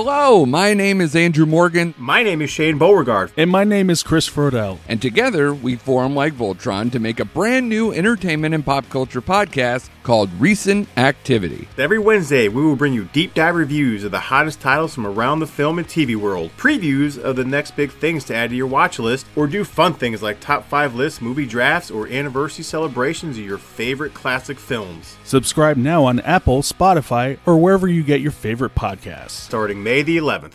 Hello, my name is Andrew Morgan, My name is Shane Beauregard. And my name is Chris Frodell. and together we form like Voltron to make a brand new entertainment and pop culture podcast called Recent Activity. Every Wednesday, we will bring you deep dive reviews of the hottest titles from around the film and TV world, previews of the next big things to add to your watch list, or do fun things like top 5 lists, movie drafts, or anniversary celebrations of your favorite classic films. Subscribe now on Apple, Spotify, or wherever you get your favorite podcasts. Starting May the 11th.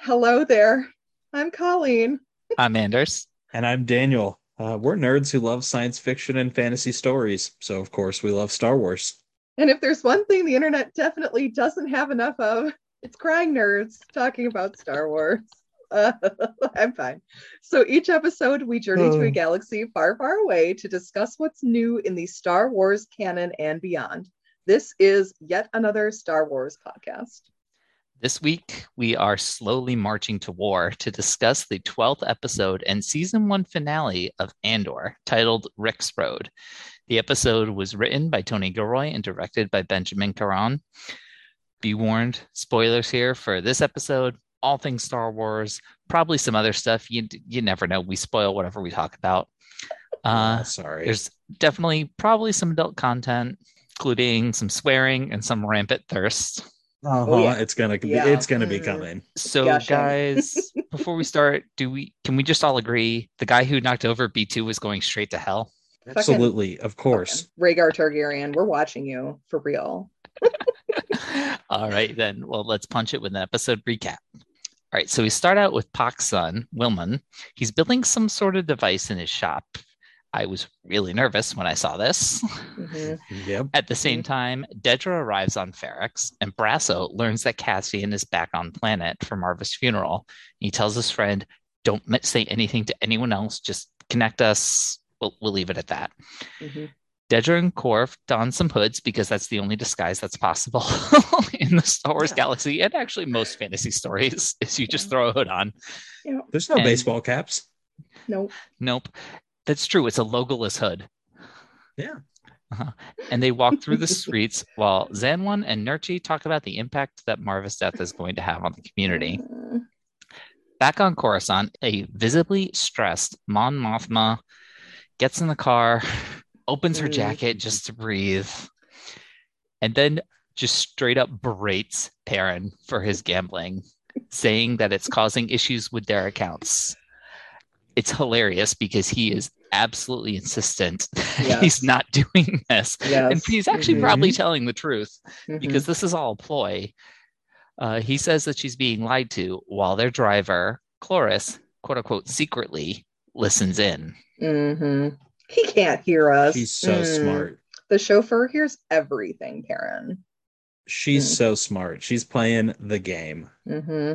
Hello there. I'm Colleen. I'm Anders. And I'm Daniel. Uh, we're nerds who love science fiction and fantasy stories. So, of course, we love Star Wars. And if there's one thing the internet definitely doesn't have enough of, it's crying nerds talking about Star Wars. Uh, I'm fine. So each episode, we journey to a galaxy far, far away to discuss what's new in the Star Wars canon and beyond. This is yet another Star Wars podcast. This week, we are slowly marching to war to discuss the 12th episode and season one finale of Andor, titled Rix Road. The episode was written by Tony Gilroy and directed by Benjamin Caron. Be warned, spoilers here for this episode, all things Star Wars, probably some other stuff. You, you never know. We spoil whatever we talk about. Uh, sorry. there's definitely probably some adult content, including some swearing and some rampant thirst. Uh-huh. Oh, yeah. It's gonna Yeah. it's gonna be Mm. coming. So, Yeah, guys, before we start, do we can we just all agree the guy who knocked over B two was going straight to hell? Absolutely, of course. Rhaegar Targaryen, we're watching you for real. all right, then. Well, let's punch it with an episode recap. All right, so we start out with Paak's son, Wilmon. He's building some sort of device in his shop. I was really nervous when I saw this. Mhm. Yep. At the same time, Dedra arrives on Ferrix, and Brasso learns that Cassian is back on planet for Marva's funeral. He tells his friend, "Don't say anything to anyone else. Just connect us. We'll, we'll leave it at that." Mhm. Dedra and Korv don some hoods because that's the only disguise that's possible in the Star Wars Yeah. galaxy, and actually most fantasy stories is you just throw a hood on. There's no And- baseball caps. Nope. Nope, that's true. It's a logoless hood. Yeah. Uh-huh. And they walk through the streets while Xanwan and Nurchi talk about the impact that Marva's death is going to have on the community. Mm, Back on Coruscant, a visibly stressed Mon Mothma gets in the car, opens her Mm. jacket just to breathe, and then just straight up berates Perrin for his gambling, saying that it's causing issues with their accounts. It's hilarious because he is absolutely insistent that Yes. he's not doing this. Yes. And he's actually Mhm. probably telling the truth Mhm. because this is all a ploy. Uh, he says that she's being lied to while their driver, Kloris, quote unquote, secretly listens in. Mhm. He can't hear us. He's so Mm. smart. The chauffeur hears everything, Karen. She's Mm. so smart. She's playing the game. hmm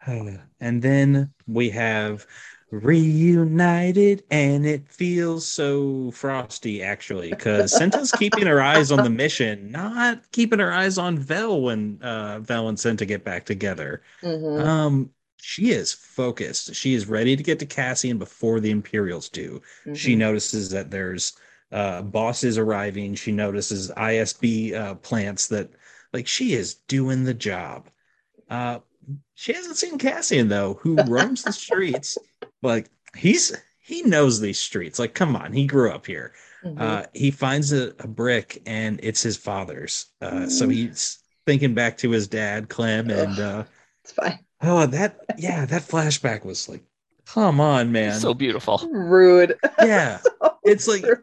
And then we have reunited, and it feels so frosty actually, because Cinta's keeping her eyes on the mission, not keeping her eyes on Vel when uh, Vel and Cinta get back together. hmm Um, she is focused. She is ready to get to Cassian before the Imperials do. She Mm-hmm. notices that there's uh, bosses arriving. She notices ISB uh, plants that, like, she is doing the job. Uh, she hasn't seen Cassian though, who roams the streets. Like, he's he knows these streets. Like, come on, he grew up here. Mhm. Uh, he finds a, a brick and it's his father's. Uh, so Mm. he's thinking back to his dad, Clem, and uh, it's fine. oh, that yeah, that flashback was like, come on, man. So beautiful. Rude. yeah, It's like- Rude.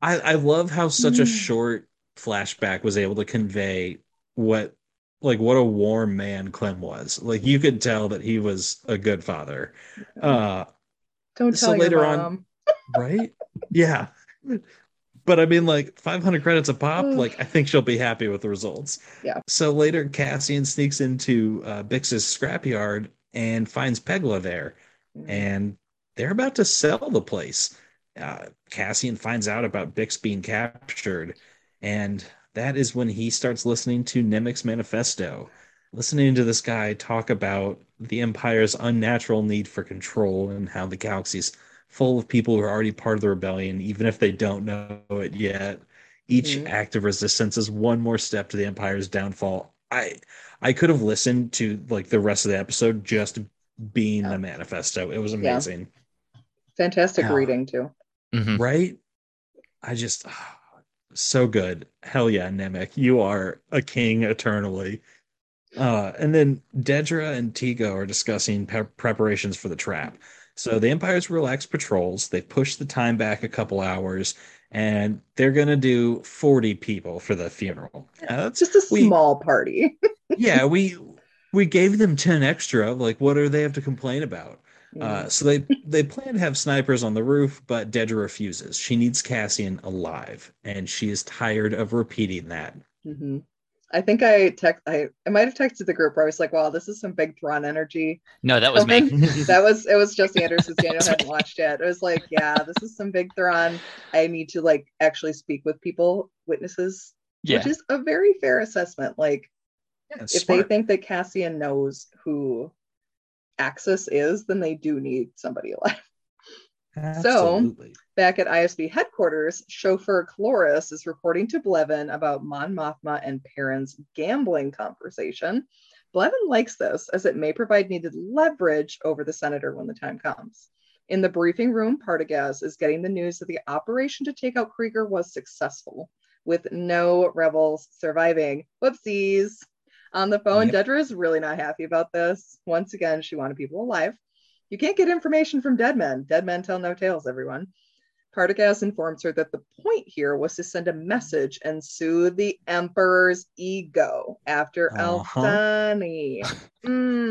I I love how such a Mm. short flashback was able to convey what like what a warm man Clem was. Like you could tell that he was a good father. Uh Don't so tell your later on- right? yeah. But I mean, like 500 credits a pop. Like I think she'll be happy with the results. Yeah. So later, Cassian sneaks into uh, Bix's scrapyard and finds Pegla there, Mm-hmm. and they're about to sell the place. Uh, Cassian finds out about Bix being captured, and that is when he starts listening to Nemik's manifesto, listening to this guy talk about the Empire's unnatural need for control and how the galaxy's full of people who are already part of the rebellion, even if they don't know it yet. Each Mhm. act of resistance is one more step to the Empire's downfall, I I could have listened to like the rest of the episode just being Yeah. the manifesto. It was Yeah. amazing. Fantastic Yeah. reading too. Mhm. Right? I just ah, so good. Hell yeah, Nemik. You are a king eternally. Uh, and then Dedra and Tigo are discussing pe- preparations for the trap. So the Empire's relaxed patrols. They push the time back a couple hours, and they're gonna do 40 people for the funeral. Yeah, that's Just a we- small party. yeah, we we gave them 10 extra. Like, what do they have to complain about? Uh, so they they plan to have snipers on the roof, but Dedra refuses. She needs Cassian alive, and she is tired of repeating that. hmm I think I text. I, I might have texted the group where I was like, "Wow, this is some big Thrawn energy." No, that was me. that was it. Was Jesse Anderson? Daniel hadn't watched yet. It was like, yeah, this is some big Thrawn. I need to like actually speak with people, witnesses, Yeah. which is a very fair assessment. Like, Yeah, if they think that Cassian knows who Axis is, then they do need somebody alive. Absolutely. Back at ISB headquarters, chauffeur Kloris is reporting to Blevin about Mon Mothma and Perrin's gambling conversation. Blevin likes this as it may provide needed leverage over the senator when the time comes. In the briefing room, Partagaz is getting the news that the operation to take out Kreegyr was successful, with no rebels surviving. Whoopsies. On the phone, Yep. Dedra is really not happy about this. Once again, she wanted people alive. You can't get information from dead men. Dead men tell no tales, everyone. Partagaz informs her that the point here was to send a message and soothe the Emperor's ego after Uh-huh. Aldhani.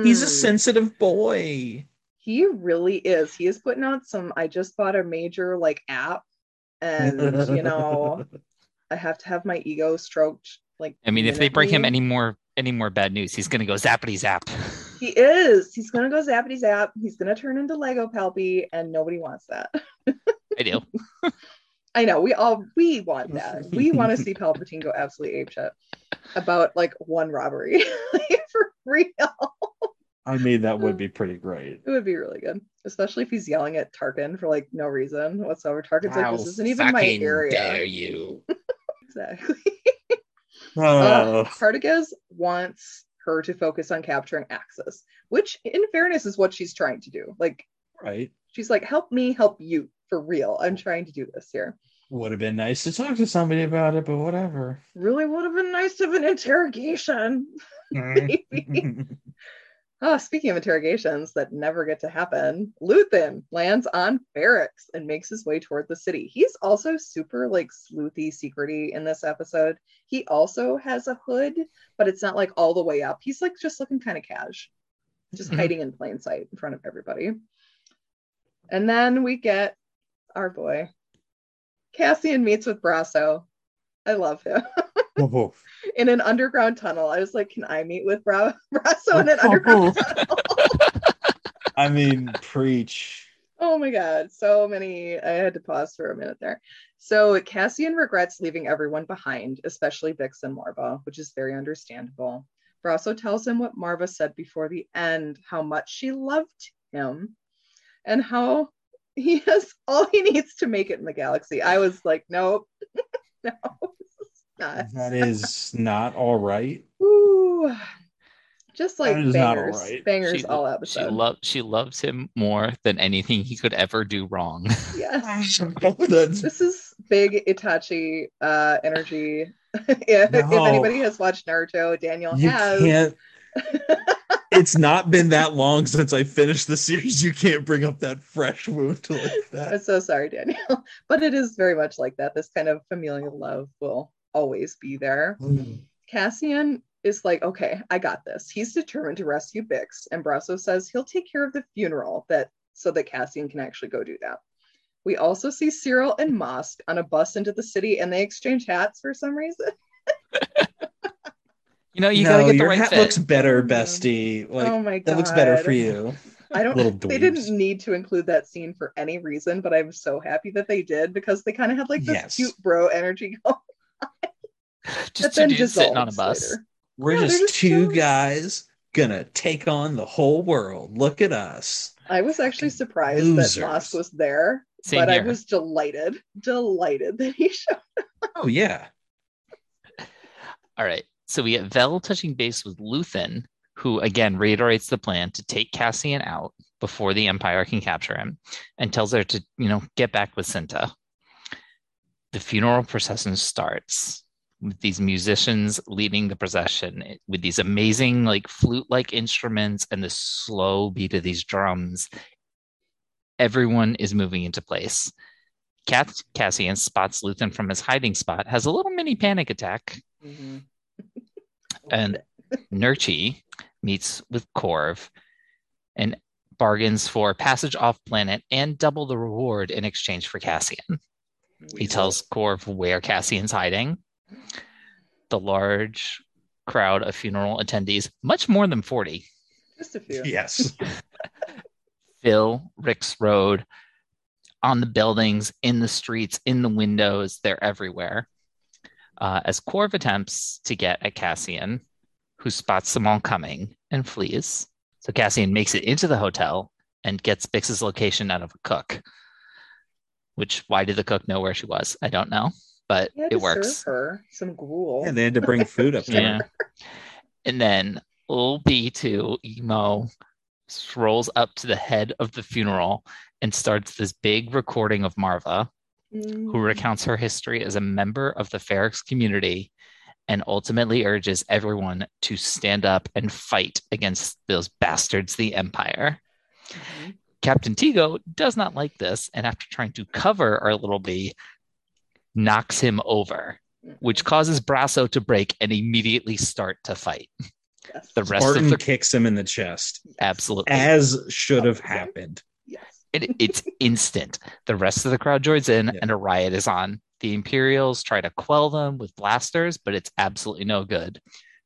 He's a Mm. sensitive boy. He really is. He is putting out some. I just bought a major like app, and you know, I have to have my ego stroked. Like, I mean, if they bring him any more any more bad news, he's gonna go zappity zap. he is. He's gonna go zappity zap. He's gonna turn into Lego Palpy, and nobody wants that. I do. I know we all we want that. We want to see Palpatine go absolutely apeshit about like one robbery Like, for real. I mean, that would uh, be pretty great. It would be really good, especially if he's yelling at Tarkin for like no reason whatsoever. Tarkin's like, "This isn't even my fucking area." Dare you? Exactly. Uh, oh, Partagaz wants her to focus on capturing Axis, which, in fairness, is what she's trying to do. Like, right. she's like, "Help me, help you." For real, I'm trying to do this here. Would have been nice to talk to somebody about it, but whatever. Really would have been nice to have an interrogation. Maybe. Oh, speaking of interrogations that never get to happen, Luthen lands on barracks and makes his way toward the city. He's also super like sleuthy, secrety in this episode. He also has a hood, but it's not like all the way up. He's like just looking kind of cash, just Mhm. hiding in plain sight in front of everybody. And then we get our boy. Cassian meets with Brasso. I love him. Oh. in an underground tunnel. I was like, can I meet with Bra- Brasso in an oh. underground tunnel? I mean, preach. Oh my god, so many. I had to pause for a minute there. So Cassian regrets leaving everyone behind, especially Bix and Marva, which is very understandable. Brasso tells him what Marva said before the end, how much she loved him, and how he has all he needs to make it in the galaxy. I was like, nope, no, this. That is not all right. Ooh, just like That is not bangers, alright. bangers She, all she episode. loves she loves him more than anything he could ever do wrong. yes, That's this is big Itachi uh, energy. if, if anybody has watched Naruto, Daniel you has. can't. It's not been that long since I finished the series. You can't bring up that fresh wound like that. I'm so sorry, Daniel, but it is very much like that. This kind of familial love will always be there. Mm. Cassian is like, okay, I got this. He's determined to rescue Bix, and Brasso says he'll take care of the funeral that so that Cassian can actually go do that. We also see Syril and Mosk on a bus into the city, and they exchange hats for some reason. You know, you no, gotta get the your right hat fit. looks better, bestie. Like oh my god, that looks better for you. I don't. little They didn't need to include that scene for any reason, but I'm so happy that they did because they kind of had like this Yes. cute bro energy going. Just two dudes sitting on a bus. later. We're Yeah, just just two chilling. guys gonna take on the whole world. Look at us. I was actually Fucking surprised losers. that Mosk was there, Same but I was delighted, delighted that he showed. up. Oh yeah. All right. So we get Vel touching base with Luthen, who again reiterates the plan to take Cassian out before the Empire can capture him, and tells her to, you know, get back with Cinta. The funeral procession starts with these musicians leading the procession with these amazing like flute-like instruments and the slow beat of these drums. Everyone is moving into place. Cass- Cassian spots Luthen from his hiding spot, has a little mini panic attack, Mhm. and Nurchi meets with Korv and bargains for passage off planet and double the reward in exchange for Cassian. He tells Korv where Cassian's hiding. The large crowd of funeral attendees, much more than 40, just a few. Yes. fill Rix Road on the buildings, in the streets, in the windows. They're everywhere. Uh, as Korv attempts to get at Cassian, who spots them all coming and flees. So Cassian makes it into the hotel and gets Bix's location out of a cook. Which, why did the cook know where she was? I don't know, but He had it to works. serve her some gruel. and they had to bring food up to Yeah. her. And then little B2 emo strolls up to the head of the funeral and starts this big recording of Marva, who Mm. recounts her history as a member of the Ferrix community and ultimately urges everyone to stand up and fight against those bastards, the Empire. Mhm. Captain Tigo does not like this, and after trying to cover our little B, knocks him over, which causes Brasso to break and immediately start to fight. Yes. The rest Spartan of the kicks him in the chest, absolutely as should have happened. Yes. it, it's instant. The rest of the crowd joins in, Yeah. and a riot is on. The Imperials try to quell them with blasters, but it's absolutely no good.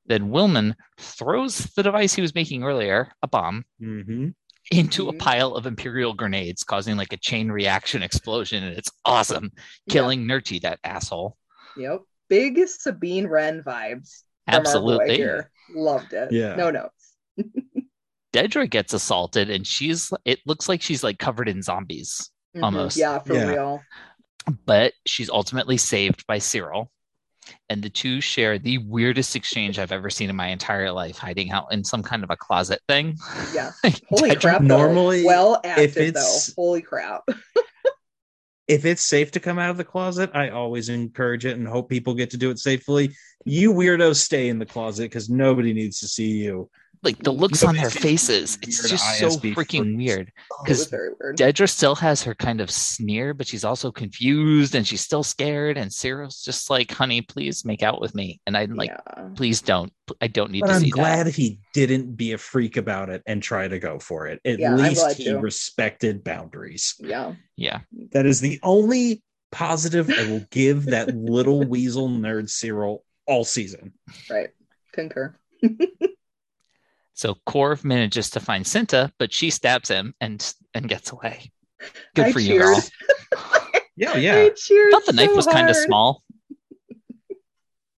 Then Wilmon throws the device he was making earlier, a bomb, hmm into a Mhm. pile of Imperial grenades, causing like a chain reaction explosion, and it's awesome, killing Nurchi, that asshole. Yep. Big Sabine Wren vibes. from our boy Absolutely. here. Loved it. Yeah. No notes. Dedra gets assaulted, and she's it looks like she's like covered in zombies. Mhm. Almost. Yeah, for Yeah. real. but she's ultimately saved by Syril. And the two share the weirdest exchange I've ever seen in my entire life, hiding out in some kind of a closet thing. Yeah. Holy Dedra- crap. though. normally, Well acted if it's- though. Holy crap. If it's safe to come out of the closet, I always encourage it and hope people get to do it safely. You weirdos stay in the closet because nobody needs to see you. Like the looks on their faces, it's weird just so freaking freaks. weird. Oh, it was 'Cause very weird. Dedra still has her kind of sneer, but she's also confused and she's still scared. And Syril's just like, honey, please make out with me. And I'm like, yeah. please don't. I don't need But to I'm see glad that. he didn't be a freak about it and try to go for it. At Yeah, least he too. respected boundaries. Yeah. Yeah. That is the only positive I will give that little weasel nerd Syril all season. Right. Concur. So Korv manages to find Cinta, but she stabs him and and gets away. Good I for you, girl. cheers. Yeah, I yeah. I thought the knife so was kind of small.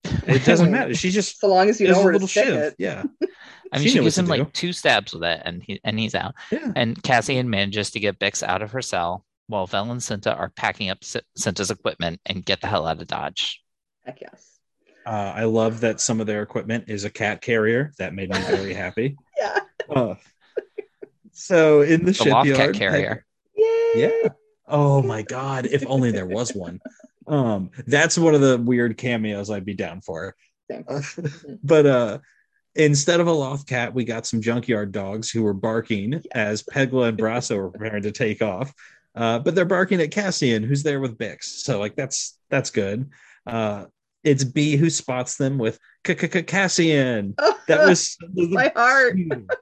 It doesn't matter. She just So long as you is know a where to little shiv. it. Yeah. I mean, She she, gives him to like two stabs with it, and he and he's out. Yeah. And Cassian manages to get Bix out of her cell while Vel and Cinta are packing up C- Cinta's equipment and get the hell out of Dodge. Heck yes. Uh, I love that some of their equipment is a cat carrier. That made me very happy. Yeah. Uh, so in the, The Loft shipyard, Cat carrier. Yay. Yeah. Oh my god! If only there was one. Um, that's one of the weird cameos I'd be down for. Same. but uh, instead of a loft cat, we got some junkyard dogs who were barking as Pegla and Brasso were preparing to take off. Uh, but they're barking at Cassian, who's there with Bix. So like that's that's good. Uh, it's B who spots them with Cassian. That was my heart.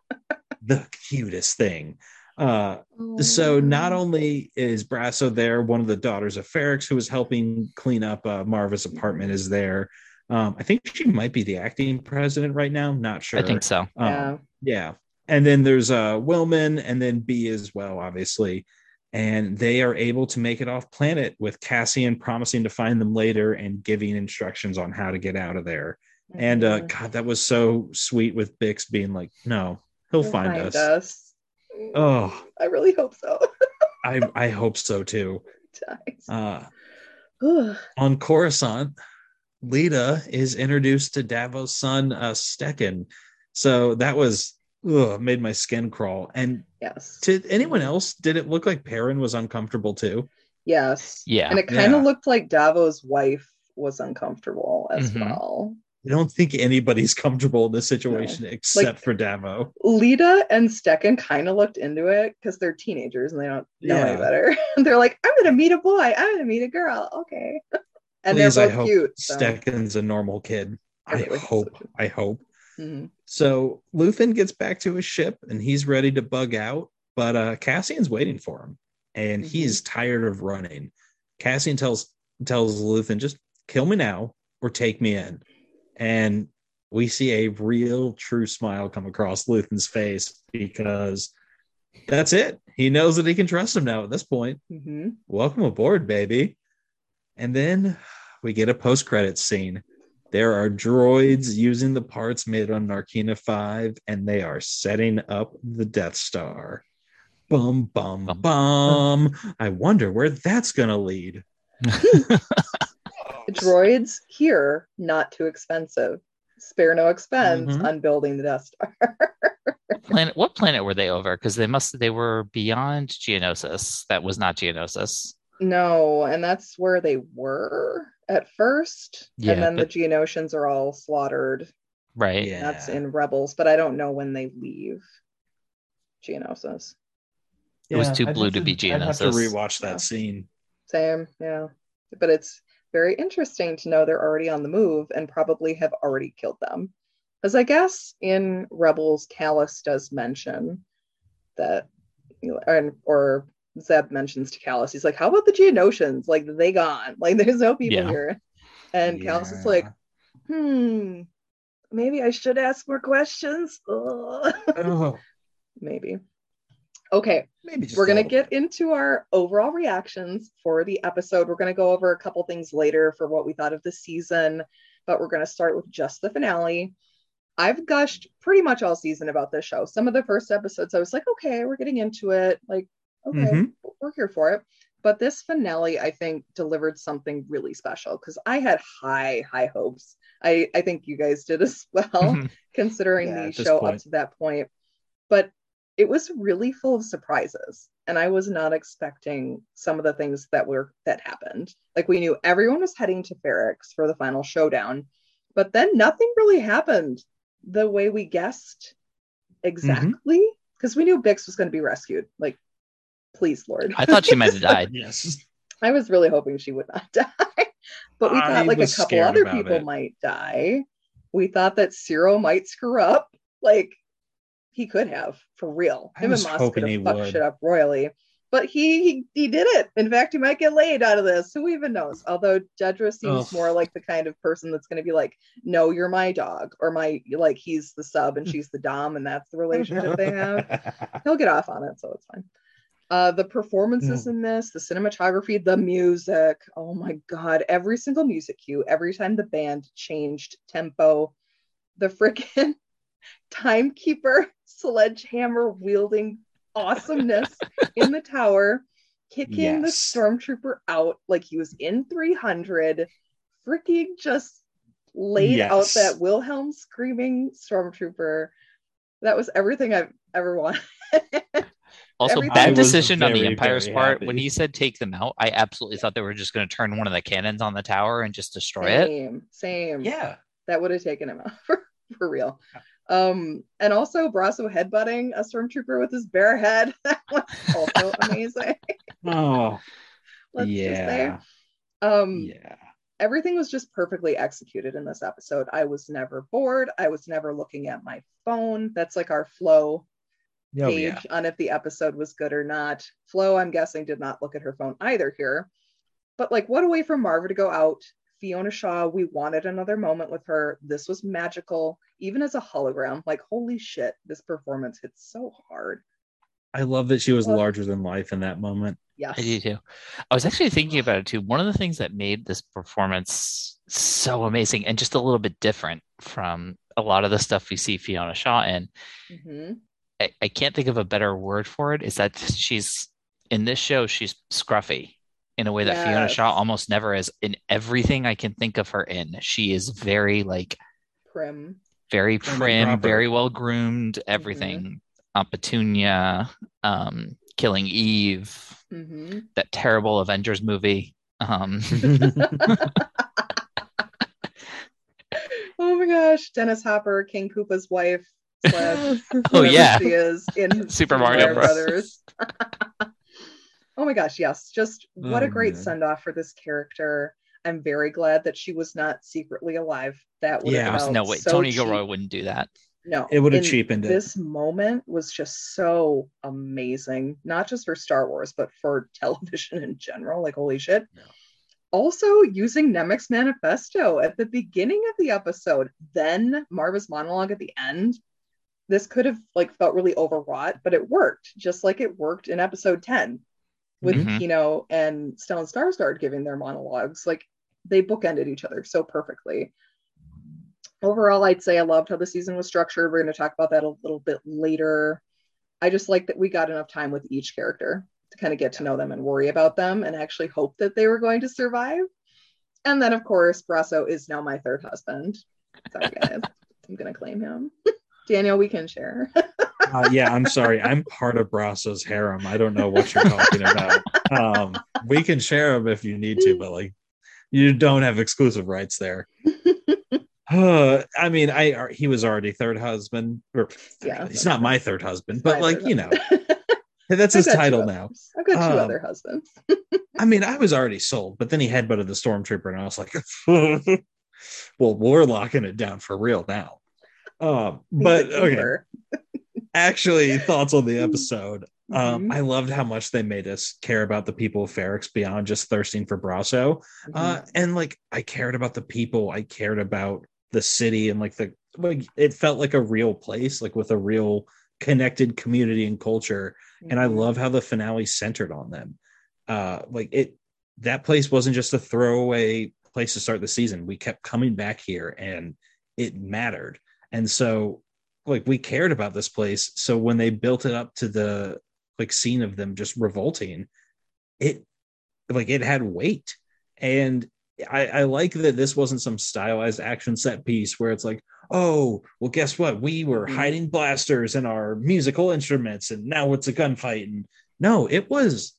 the cutest thing. Uh, so not only is Brasso there, one of the daughters of Ferrix who was helping clean up uh, Marva's apartment is there. Um, I think she might be the acting president right now. Not sure. I think so. Um, Yeah. yeah. And then there's uh, Wilmon and then B as well, obviously. And they are able to make it off planet with Cassian promising to find them later and giving instructions on how to get out of there. And uh, Mhm. God, that was so sweet with Bix being like, no, he'll You'll find, us. Mm, Oh, I really hope so. I I hope so too. Uh, on Coruscant, Leida is introduced to Davo's son, uh, Stecken. So that was ugh, made my skin crawl. And Yes. to anyone else, did it look like Perrin was uncomfortable too? Yes. Yeah. And it kind of Yeah. looked like Davo's wife was uncomfortable as Mhm. well. I don't think anybody's comfortable in this situation except for Davo. Leida and Stecken kind of looked into it because they're teenagers and they don't know Yeah. any better. they're like, I'm gonna meet a boy, I'm gonna meet a girl. Okay. and Please, they're I both hope cute. So. Stecken's a normal kid. I I hope so, I hope. Mhm. So Luthen gets back to his ship and he's ready to bug out, but uh, Cassian's waiting for him, and Mhm. he's tired of running. Cassian tells tells Luthen, "Just kill me now or take me in." And we see a real, true smile come across Luthen's face because that's it. He knows that he can trust him now at this point. Mhm. Welcome aboard, baby. And then we get a post credit scene. There are droids using the parts made on Narkina 5, and they are setting up the Death Star. Bum, bum, Bum. bum. I wonder where that's going to lead. Droids here, not too expensive. Spare no expense Mhm. on building the Death Star. planet what planet were they over? Because they must they were beyond Geonosis. That was not Geonosis. no, and that's where they were at first. Yeah, and then but- the Geonosians are all slaughtered. Right. Yeah. That's in Rebels, but I don't know when they leave Geonosis. It was too I'd blue have to be I'd have to rewatch that Yeah. scene. Same, yeah. But it's very interesting to know they're already on the move and probably have already killed them. Because I guess in Rebels, Kallus does mention that, you know, and, or Zeb mentions to Kallus, he's like, How about the Geonosians? Like, they gone. Like, there's no people Yeah. here. And Kallus is like, Hmm, maybe I should ask more questions. Oh, maybe. Okay, maybe we're going to get into our overall reactions for the episode. We're going to go over a couple things later for what we thought of the season, but we're going to start with just the finale. I've gushed pretty much all season about this show. Some of the first episodes, I was like, okay, we're getting into it. Like, okay, Mhm. we're here for it. But this finale, I think, delivered something really special because I had high, high hopes. I, I think you guys did as well Mhm. considering Yeah, the show up to that point. But it was really full of surprises, and I was not expecting some of the things that were that happened. Like we knew everyone was heading to Ferrix for the final showdown, but then nothing really happened the way we guessed exactly because we knew Bix was going to be rescued. Like, please, Lord. I thought she might have died. Yes. I was really hoping she would not die. but we I thought like a couple other people it. might die. We thought that Syril might screw up. Like he could have for real. I Him and was Mosk could have fucked would. shit up royally. But he, he he did it. In fact, he might get laid out of this. Who even knows? Although Dedra seems Ugh. more like the kind of person that's going to be like, "No, you're my dog," or my like he's the sub and she's the dom, and that's the relationship they have he'll get off on it, so it's fine. Uh, the performances in this, the cinematography, the music. Oh my god! Every single music cue, every time the band changed tempo, the freaking timekeeper sledgehammer wielding awesomeness in the tower, kicking the stormtrooper out like he was in 300, freaking just laid out that Wilhelm screaming stormtrooper. That was everything I've ever wanted. Also, Everything- bad I was decision on the Empire's part. happy. When he said take them out, I absolutely thought they were just going to turn one of the cannons on the tower and just destroy it. same, same. yeah. that would have taken him out for, for real. Um, and also Brasso headbutting a stormtrooper with his bare head. That was also amazing. Oh, Let's just say. yeah. Um, Yeah. everything was just perfectly executed in this episode. I was never bored. I was never looking at my phone. That's like our flow Oh, page yeah. on if the episode was good or not. Flo, I'm guessing, did not look at her phone either here. But like, what a way for Marva to go out. Fiona Shaw, we wanted another moment with her. This was magical, even as a hologram. Like, holy shit, this performance hits so hard. I love that she was Well- larger than life in that moment. Yeah, I do too. I was actually thinking about it too. One of the things that made this performance so amazing and just a little bit different from a lot of the stuff we see Fiona Shaw in, Mhm. I, I can't think of a better word for it, is that she's in this show, she's scruffy in a way that Fiona Shaw almost never is in everything I can think of her in. She is very like Prim. very Prim and prim, proper. very well groomed, Mm-hmm. everything. Aunt Petunia, um, Killing Eve, hmm that terrible Avengers movie. Um, Oh my gosh, Dennis Hopper, King Koopa's wife. Slash oh whoever yeah, she is in Super Mario Bros. oh my gosh, yes, just what a Oh, great man. send off for this character. I'm very glad that she was not secretly alive. That would Yeah. have no way so Tony cheap. Gilroy wouldn't do that. No, It would have and cheapened it. This moment was just so amazing, not just for Star Wars, but for television in general. Like, holy shit. Yeah. Also, using Nemik's manifesto at the beginning of the episode, then Marva's monologue at the end. This could have like felt really overwrought, but it worked, just like it worked in episode 10 with Mhm. Kino and Stellan Skarsgård giving their monologues. Like they bookended each other so perfectly. Overall i'd say i loved how the season was structured. We're going to talk about that a little bit later. I just like that we got enough time with each character to kind of get to know them and worry about them and actually hope that they were going to survive. And then of course brasso is now my third husband. Sorry guys i'm going to claim him daniel we can share uh, yeah, I'm sorry. I'm part of Brasso's harem. I don't know what you're talking about. Um, we can share them if you need to, but like, you don't have exclusive rights there. Uh, I mean, I he was already third husband, or Yeah. he's not my third husband, but like you know, that's his title now. i've got two Um, other husbands I mean, I was already sold, but then he headbutted the stormtrooper, and I was like, "Well, we're locking it down for real now." Um, but okay, actually, thoughts on the episode. Um, Mhm. I loved how much they made us care about the people of Ferrix beyond just thirsting for Brasso. Uh, Mm-hmm. and like, I cared about the people. I cared about the city, and like the like, it felt like a real place, like with a real connected community and culture. And I Mhm. love how the finale centered on them. Uh, like it, that place wasn't just a throwaway place to start the season. We kept coming back here, and it mattered. And so, like, we cared about this place. So when they built it up to the like scene of them just revolting, it like it had weight. And I, I like that this wasn't some stylized action set piece where it's like, oh, well, guess what? We were Mhm. hiding blasters and our musical instruments, and now it's a gunfight. And no, it was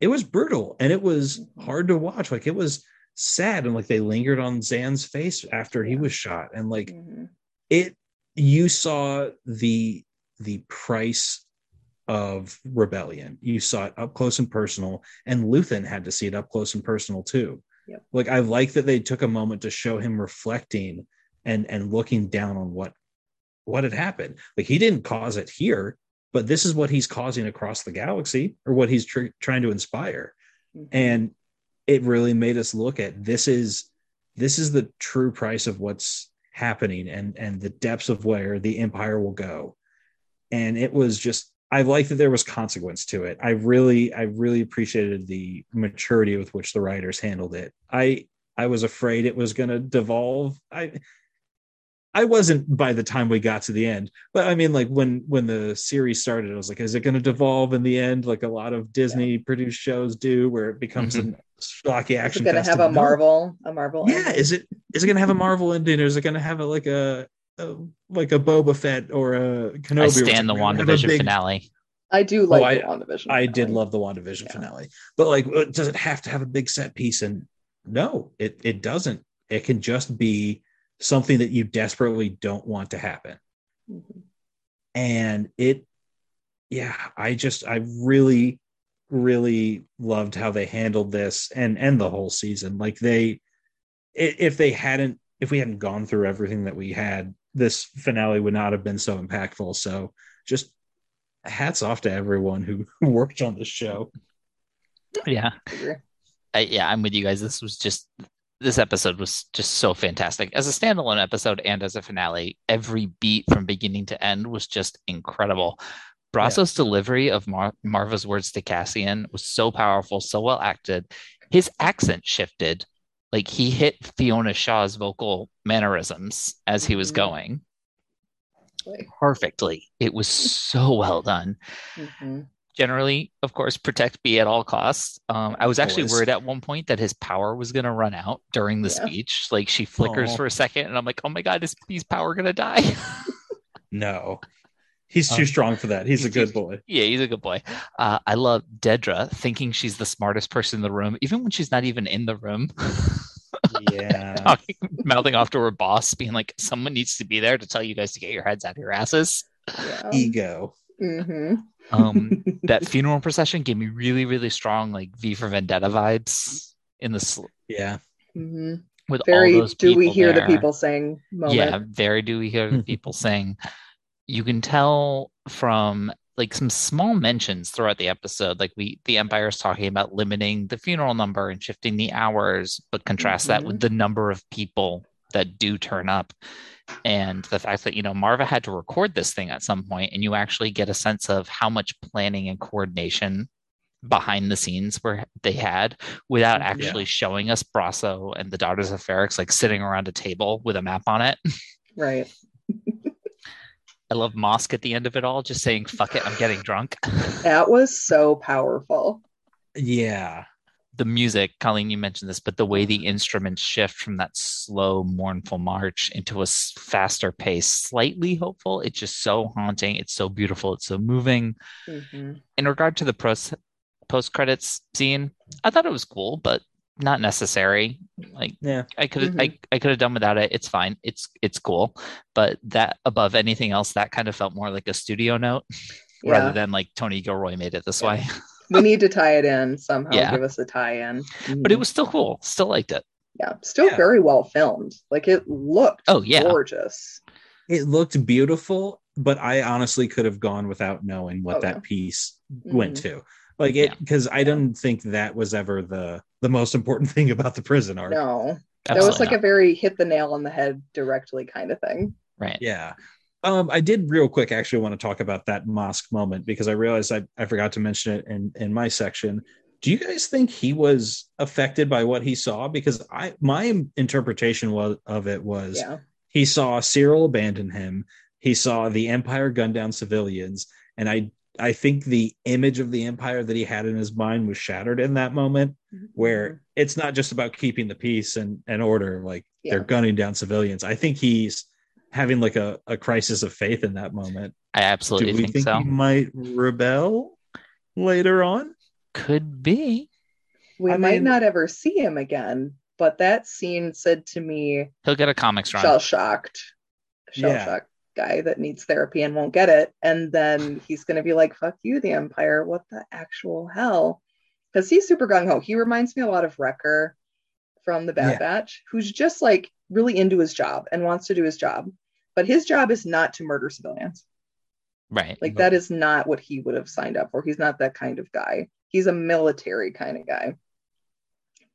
it was brutal and it was Mhm. hard to watch. Like it was sad and like they lingered on Zan's face after he was shot. And like Mhm. It you saw the the price of rebellion you saw it up close and personal and luthen had to see it up close and personal too Yep. like i like that they took a moment to show him reflecting and and looking down on what what had happened like he didn't cause it here but this is what he's causing across the galaxy or what he's tr- trying to inspire Mhm. and it really made us look at this is this is the true price of what's happening and and the depths of where the empire will go. And it was just i like that there was consequence to it. I really i really appreciated the maturity with which the writers handled it. I i was afraid it was going to devolve. I I wasn't by the time we got to the end, but I mean, like when when the series started, I was like, is it going to devolve in the end, like a lot of Disney produced shows do, where it becomes Mhm. a schlocky Is it going to have a. Marvel? A Marvel? Yeah, ending? is it is it going to have a Marvel ending, or is it going to have a like a, a like a Boba Fett or a Kenobi? I stand the like, we're gonna have a WandaVision big- finale. I do like Oh, I- the WandaVision. I did love the WandaVision Yeah. finale, but like, uh, does it have to have a big set piece? And no, it it doesn't. It can just be something that you desperately don't want to happen. Mhm. and it yeah i just i really really loved how they handled this and and the whole season like they if they hadn't if we hadn't gone through everything that we had this finale would not have been so impactful so just hats off to everyone who worked on this show Yeah. I, yeah, I'm with you guys. This was just this episode was just so fantastic as a standalone episode and as a finale. Every beat from beginning to end was just incredible. Brasso's delivery of Mar- Marva's words to Cassian was so powerful, so well acted. His accent shifted, like he hit Fiona Shaw's vocal mannerisms as he was Mhm. going Like, perfectly. It was so well done. mhm. generally, of course, protect B at all costs. Um, I was actually Always. worried at one point that his power was going to run out during the Yeah. speech. Like she flickers Aw. for a second, and I'm like, oh my god, is B's power going to die? No, he's too Um, strong for that. He's a good boy. yeah, he's a good boy. Uh, I love Dedra thinking she's the smartest person in the room, even when she's not even in the room. Yeah. Mouthing off to her boss, being like, someone needs to be there to tell you guys to get your heads out of your asses. Yeah. Ego. hmm Um, that funeral procession gave me really, really strong like V for Vendetta vibes in the sl- Yeah. hmm with Very all those do we people hear the people sing moment. Yeah, very do we hear the people sing. You can tell from like some small mentions throughout the episode, like we the Empire is talking about limiting the funeral number and shifting the hours, but contrast that with mm-hmm. the number of people that do turn up. And the fact that, you know, Marva had to record this thing at some point, and you actually get a sense of how much planning and coordination behind the scenes where they had without mm-hmm. Yeah. actually showing us Brasso and the daughters of Ferrix like sitting around a table with a map on it. Right. I love Mosk at the end of it all, just saying, fuck it, I'm getting drunk. That was so powerful. Yeah. the music, Colleen, you mentioned this, but the way the instruments shift from that slow, mournful march into a faster pace, slightly hopeful. It's just so haunting. It's so beautiful. It's so moving. hmm In regard to the pros- post credits scene, I thought it was cool, but not necessary. Like Yeah. I could have I, I could have done without it. It's fine. It's it's cool. But that above anything else, that kind of felt more like a studio note rather than like Tony Gilroy made it this Yeah. way. we need to tie it in somehow. Yeah. Give us a tie-in. But it was still cool. Still liked it. yeah, still Yeah. very well filmed. Like it looked Oh, yeah. gorgeous. It looked beautiful, but I honestly could have gone without knowing what Oh, that piece went Mhm. to. Like it because I don't think that was ever the the most important thing about the prison arc. No, that was like not. a very hit the nail on the head directly kind of thing. right. Yeah. Um, I did real quick actually want to talk about that Mosk moment because I realized I, I forgot to mention it in, in my section. Do you guys think he was affected by what he saw? Because I my interpretation was of it was Yeah, he saw Syril abandon him, he saw the Empire gun down civilians, and I I think the image of the Empire that he had in his mind was shattered in that moment mm-hmm. where it's not just about keeping the peace and, and order like Yeah. they're gunning down civilians i think he's having like a, a crisis of faith in that moment I absolutely do we think, think, so. he might rebel later on Could be. we I might mean- not ever see him again. But that scene said to me, He'll get a comics run. shell shocked, shell Yeah. shocked guy that needs therapy and won't get it. And then he's going to be like, fuck you, the Empire. What the actual hell? Because he's super gung ho. He reminds me a lot of Wrecker from the Bad Yeah. Batch, who's just like really into his job and wants to do his job. But his job is not to murder civilians. Right. Like No. that is not what he would have signed up for. He's not that kind of guy. He's a military kind of guy.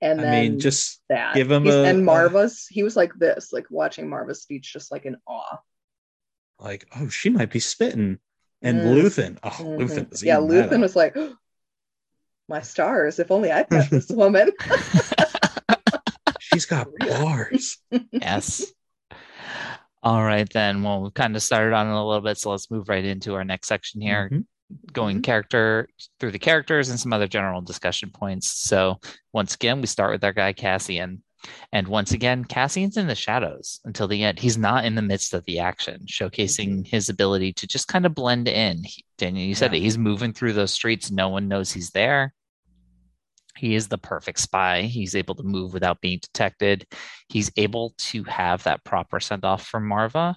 And i then mean just that give him He's- a- and Marva's he was like this, like watching Marva's speech, just like in awe. Like oh she might be spitting and Mm. luthen oh Mhm. luthen was yeah, eating Luthen up. was like, my stars, if only I met this woman. she's got bars yes. All right, then. Well, we've kind of started on it a little bit, so let's move right into our next section here, Mhm. going Mhm. character through the characters and some other general discussion points. So, once again, we start with our guy Cassian. And once again, Cassian's in the shadows until the end. He's not in the midst of the action, showcasing mm-hmm. his ability to just kind of blend in. He, Daniel, you said Yeah. it. He's moving through those streets. No one knows he's there. He is the perfect spy. He's able to move without being detected. He's able to have that proper send off for Marva.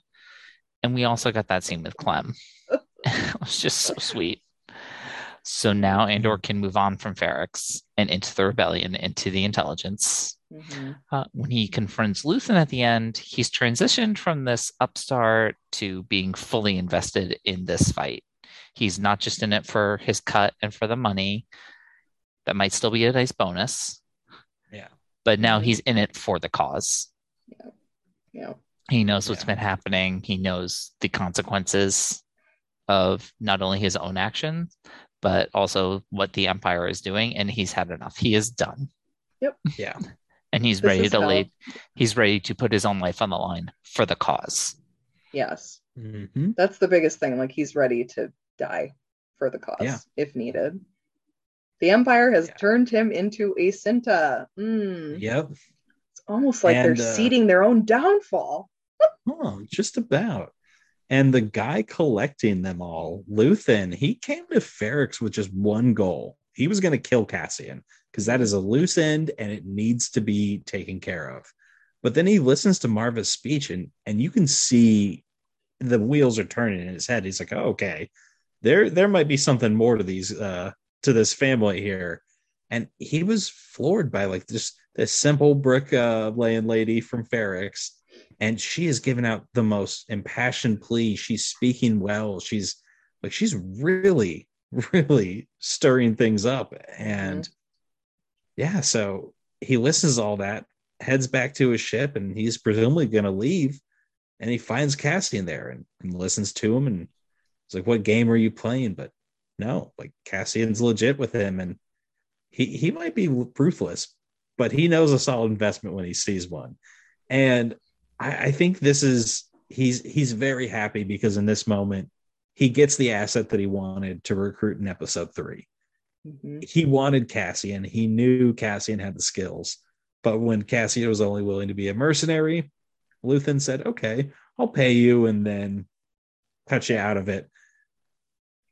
And we also got that scene with Clem. it was just so sweet. So now Andor mm-hmm. can move on from Ferrix and into the rebellion, into the intelligence. Mhm. Uh, when he confronts Luthen at the end, he's transitioned from this upstart to being fully invested in this fight. He's not just in it for his cut and for the money. That might still be a nice bonus. Yeah. But now he's in it for the cause. Yeah. He knows what's Yeah. been happening. He knows the consequences of not only his own actions, but also what the Empire is doing. And he's had enough. He is done. Yep. Yeah And he's This ready to how- lay he's ready to put his own life on the line for the cause. Yes. Mhm. That's the biggest thing. Like he's ready to die. for the cause Yeah. if needed. The Empire has Yeah. turned him into a Cinta. Mm, Yep. It's almost like And, they're uh, seeding their own downfall. Oh, just about. And the guy collecting them all, Luthen, he came to Ferrix with just one goal. He was going to kill Cassian because that is a loose end and it needs to be taken care of. But then he listens to Marva's speech and and you can see the wheels are turning in his head. He's like, oh, okay, there there might be something more to these uh to this family here. And he was floored by like just this simple brick uh laying lady from Ferrix and she is giving out the most impassioned plea. She's speaking well. She's like she's really, really stirring things up. And yeah, so he listens to all that, heads back to his ship, and he's presumably gonna leave. And he finds Cassian there and, and listens to him and it's like, what game are you playing? But no, like Cassian's legit with him, and he he might be ruthless, but he knows a solid investment when he sees one. And I, I think this is he's he's very happy because in this moment he gets the asset that he wanted to recruit in episode three. Mhm. He wanted Cassian. He knew Cassian had the skills, but when Cassian was only willing to be a mercenary, Luthen said, "Okay, I'll pay you and then cut you out of it."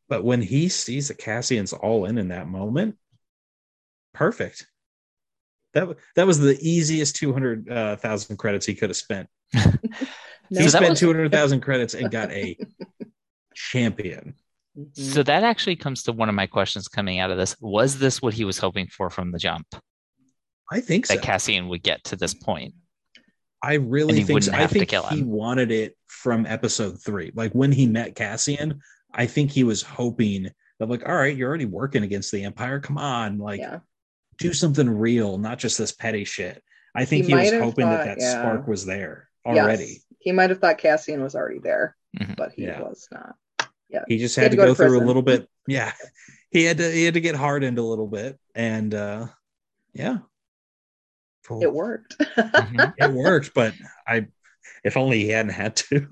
But when he sees that Cassian's all in in that moment, perfect. That that was the easiest two hundred uh, credits he could have spent. No. he spent was- two hundred thousand credits and got a champion. So that actually comes to one of my questions coming out of this. Was this what he was hoping for from the jump? I think so. That Cassian would get to this point? I really think so. I think he wanted it from episode three. Like when he met Cassian, I think he was hoping that, like, all right, you're already working against the Empire. Come on, like, yeah. do something real, not just this petty shit. I think He he, was hoping thought, that that yeah. spark was there Yes. already. He might have thought Cassian was already there, Mhm. but he Yeah. was not. He just He had, to go, through prison. a little bit. Yeah, he had to. He had to get hardened a little bit, and uh yeah, Cool. It worked. Mhm. it worked, but I, if only he hadn't had to.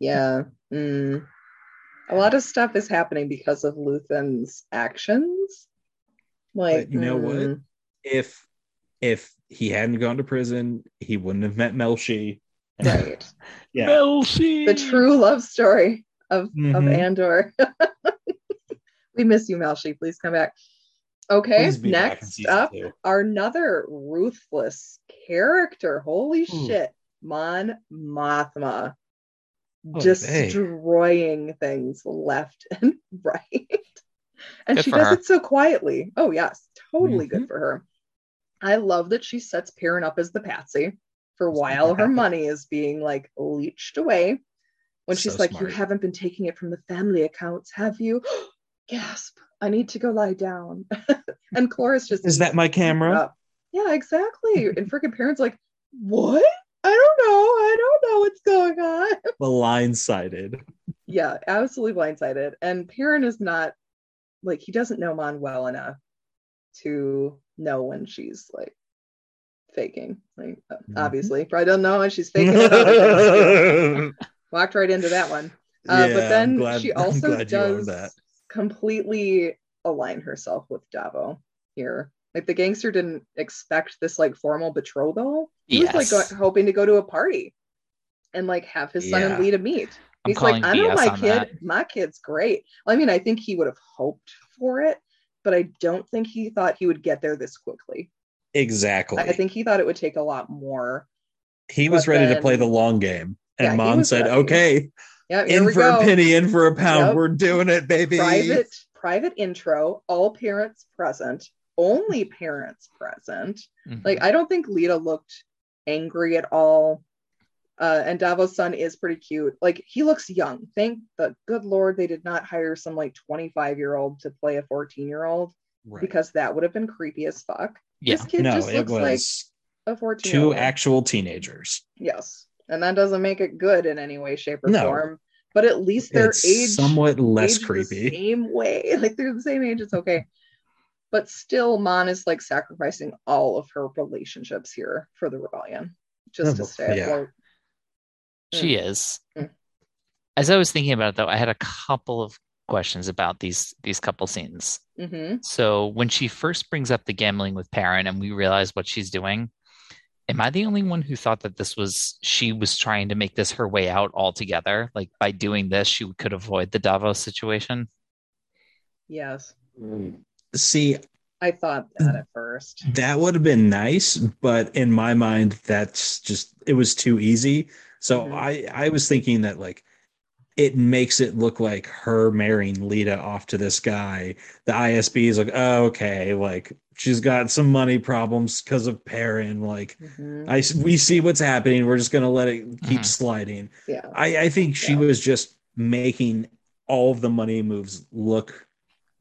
yeah. Mm. A lot of stuff is happening because of Luthen's actions. Like, But you know what? mm, if if he hadn't gone to prison, he wouldn't have met Melshi. Right. Yeah, Melshi. the true love story of, of Mhm. Andor. we miss you, Melshi. Please come back. Okay, Please be back in next up, two. another ruthless character. Holy Ooh. shit. Mon Mothma. Oh, destroying things left and right. And Good she does her. it so quietly. Oh, yes, totally Mm-hmm. good for her. I love that she sets Perrin up as the patsy for while her money is being like leached away. When she's like, smart. You haven't been taking it from the family accounts, have you? Gasp. I need to go lie down. and Kloris just Is that my camera? up. Yeah, exactly. and freaking parents like, what? I don't know. I don't know what's going on. The line sided. yeah, absolutely blindsided. And Perrin is not like he doesn't know Mon well enough to know when she's like faking. Like Mhm. obviously, probably doesn't know when she's faking. it. Walked right into that one. Uh, but then glad- she also glad you owned does that. completely align herself with Davo here. Like the gangster didn't expect this like formal betrothal. He was like go- hoping to go to a party and like have his son Yeah. and Leida meet. I'm He's like, I know BS my kid. that. My kid's great. I mean, I think he would have hoped for it, but I don't think he thought he would get there this quickly. Exactly. I think he thought it would take a lot more. he was but ready to play the long game. And Yeah, he Mon said, ready. okay, Yeah, in for go. a penny, in for a pound. Yep. We're doing it, baby. private private intro all parents present only parents present Mhm. like i don't think Leida looked angry at all uh, and Davo's son is pretty cute. Like he looks young. Thank the good lord they did not hire some like 25 year old to play a 14 year old Right. because that would have been creepy as fuck. yeah. This kid no, just it looks was like a 14 two actual teenagers. Yes, and that doesn't make it good in any way, shape, or No. form. But at least they're It's age somewhat less age the creepy. same way. Like they're the same age. It's okay. But still, Mon is like sacrificing all of her relationships here for the rebellion, just to Oh, stay yeah. afloat. She is. Mm. As I was thinking about it, though, I had a couple of questions about these these couple scenes. hmm So when she first brings up the gambling with Perrin and we realize what she's doing, am I the only one who thought that this was she was trying to make this her way out altogether? Like by doing this, she could avoid the Davo's situation? Yes. See, I thought that at first. that would have been nice, but in my mind, that's just it was too easy. So Mhm. I I was thinking that like it makes it look like her marrying Leida off to this guy. The ISB is like, oh, okay, like she's got some money problems because of Perrin. Like Mhm. I we see what's happening. We're just gonna let it keep Mhm. sliding. Yeah. I, I think she Yeah. was just making all of the money moves look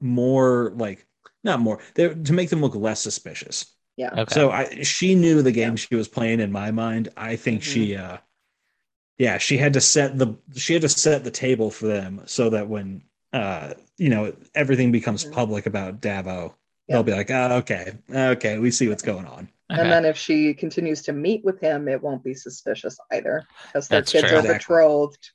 more like not more they to make them look less suspicious. Yeah. Okay. So I she knew the game Yeah. she was playing in my mind. I think Mhm. she uh yeah, she had to set the she had to set the table for them so that when uh you know everything becomes public about Davo, Yeah. they'll be like, oh, okay, okay, we see what's going on. Okay. And then if she continues to meet with him, it won't be suspicious either because their That's kids true. are Exactly. betrothed.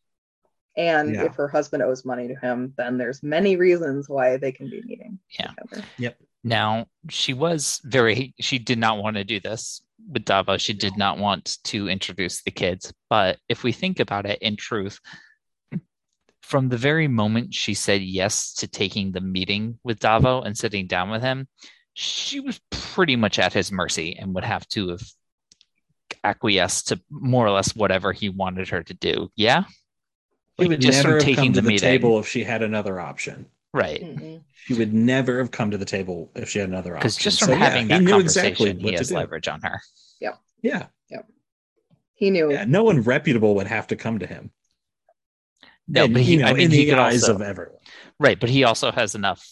And Yeah. if her husband owes money to him, then there's many reasons why they can be meeting. Yeah. together. Now, she was very, she did not want to do this with Davo. She did not want to introduce the kids. But if we think about it in truth, from the very moment she said yes to taking the meeting with Davo and sitting down with him, she was pretty much at his mercy and would have to have acquiesced to more or less whatever he wanted her to do. Yeah. She Like, would just never have taking come to the the table if she had another option. Right. Mhm. She would never have come to the table if she had another option. Because just from So, having he that knew conversation, exactly he has leverage on her. Yeah, Yeah. Yep. He knew. yeah. No one reputable would have to come to him. No, And, but he, you know, I mean, in he the could eyes also, of everyone. right, but he also has enough,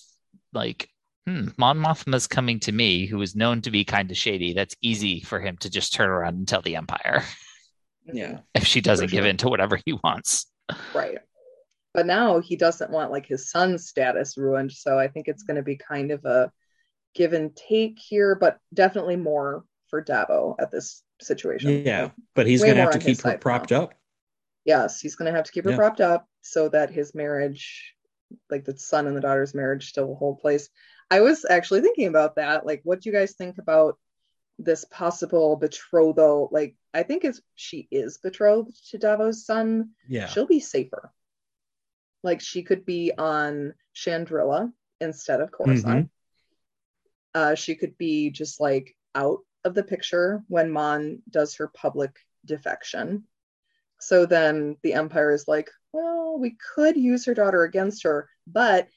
like, hmm, Mon Mothma's coming to me, who is known to be kind of shady. That's easy for him to just turn around and tell the Empire. Yeah, if she doesn't give in to whatever he wants. Right. But now he doesn't want like his son's status ruined. So I think it's going to be kind of a give and take here, but definitely more for Davo at this situation. yeah. But he's going to have to keep her propped now. up. Yes, he's going to have to keep her Yeah. propped up so that his marriage, like the son and the daughter's marriage, still will hold place. I was actually thinking about that. Like, what do you guys think about this possible betrothal? Like, I think if she is betrothed to Davo's son, Yeah, she'll be safer. Like she could be on Chandrila instead of Coruscant. Uh, she could be just like out of the picture when Mon does her public defection. So then the Empire is like, well, we could use her daughter against her, but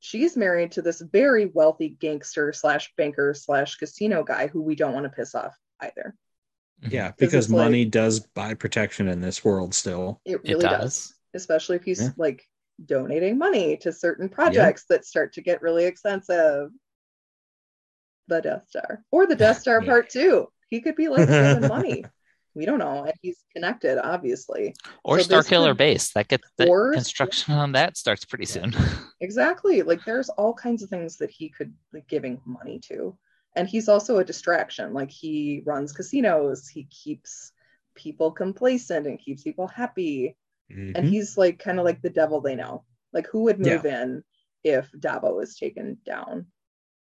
she's married to this very wealthy gangster slash banker slash casino guy who we don't want to piss off either. Mm-hmm. Yeah, Because it's like- money does buy protection in this world still. It It really does. does. especially if he's Yeah. like donating money to certain projects that start to get really expensive. The Death Star or the Death Star Yeah. Part Two. He could be like giving money. We don't know, and he's connected, obviously. Or So this Starkiller could- Base. That gets the Or- construction on that starts pretty soon. Exactly. Like there's all kinds of things that he could like giving money to, and he's also a distraction. Like he runs casinos. He keeps people complacent and keeps people happy. and Mhm. he's like kind of like the devil they know. Like who would move in if Davo is taken down?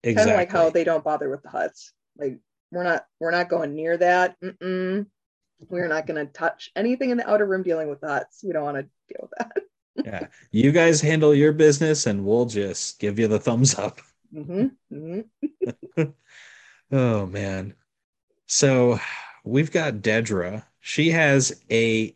Exactly. Kind of like how they don't bother with the Hutts. Like we're not we're not going near that. Mm-mm. We're not going to touch anything in the Outer Rim dealing with that. Hutts. We don't want to deal with that. yeah. You guys handle your business, and we'll just give you the thumbs up. hmm hmm Oh man. So we've got Dedra. She has a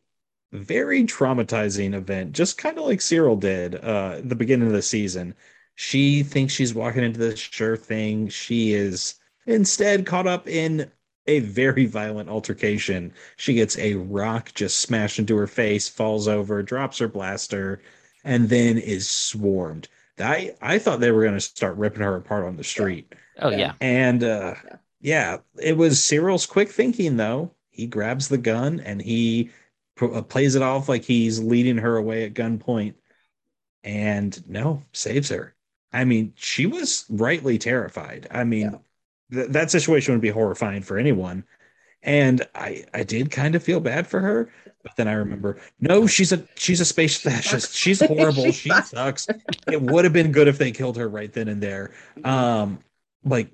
very traumatizing event, just kind of like Syril did uh at the beginning of the season. She thinks she's walking into the sure thing. She is instead caught up in a very violent altercation. She gets a rock just smashed into her face, falls over, drops her blaster, and then is swarmed. I I thought they were going to start ripping her apart on the street. Oh Yeah. yeah. And uh Yeah. yeah, it was Syril's quick thinking though. He grabs the gun and he p- uh, plays it off like he's leading her away at gunpoint and no, saves her. I mean, she was rightly terrified. I mean, th- that situation would be horrifying for anyone. And I I did kind of feel bad for her, but then I remember, no, she's a she's a space fascist. She's horrible. She she sucks. sucks. It would have been good if they killed her right then and there. Um, like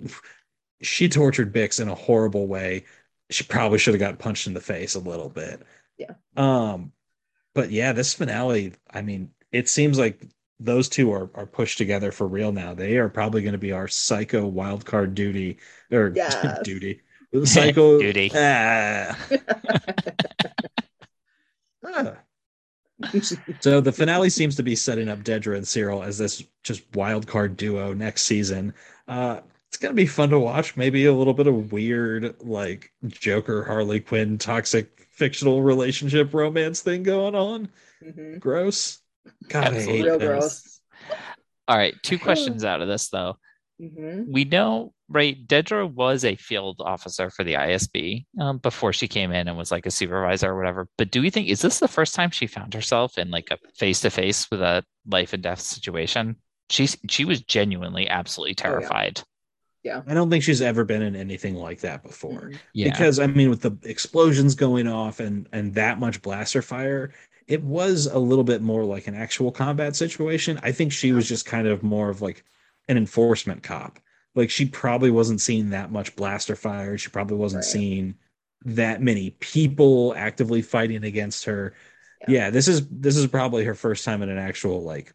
she tortured Bix in a horrible way. She probably should have got punched in the face a little bit. Yeah. Um, but yeah, this finale, I mean, it seems like those two are are pushed together for real now. They are probably going to be our psycho wild card duty or Yes. duty. Psycho Duty. Ah. Ah. so the finale seems to be setting up Dedra and Syril as this just wild card duo next season. Uh, it's gonna be fun to watch. Maybe a little bit of weird, like Joker Harley Quinn toxic fictional relationship romance thing going on. Mhm. Gross. God, I hate Real those. gross. All right, two questions out of this though. hmm We know, right? Dedra was a field officer for the ISB um, before she came in and was like a supervisor or whatever. But do we think is this the first time she found herself in like a face to face with a life and death situation? She's she was genuinely absolutely Oh, yeah. terrified. I don't think she's ever been in anything like that before. Mhm. Yeah, because I mean, with the explosions going off and and that much blaster fire, it was a little bit more like an actual combat situation. I think she was just kind of more of like an enforcement cop. Like she probably wasn't seeing that much blaster fire. She probably wasn't Right. seeing that many people actively fighting against her. Yeah. Yeah. this is this is probably her first time in an actual like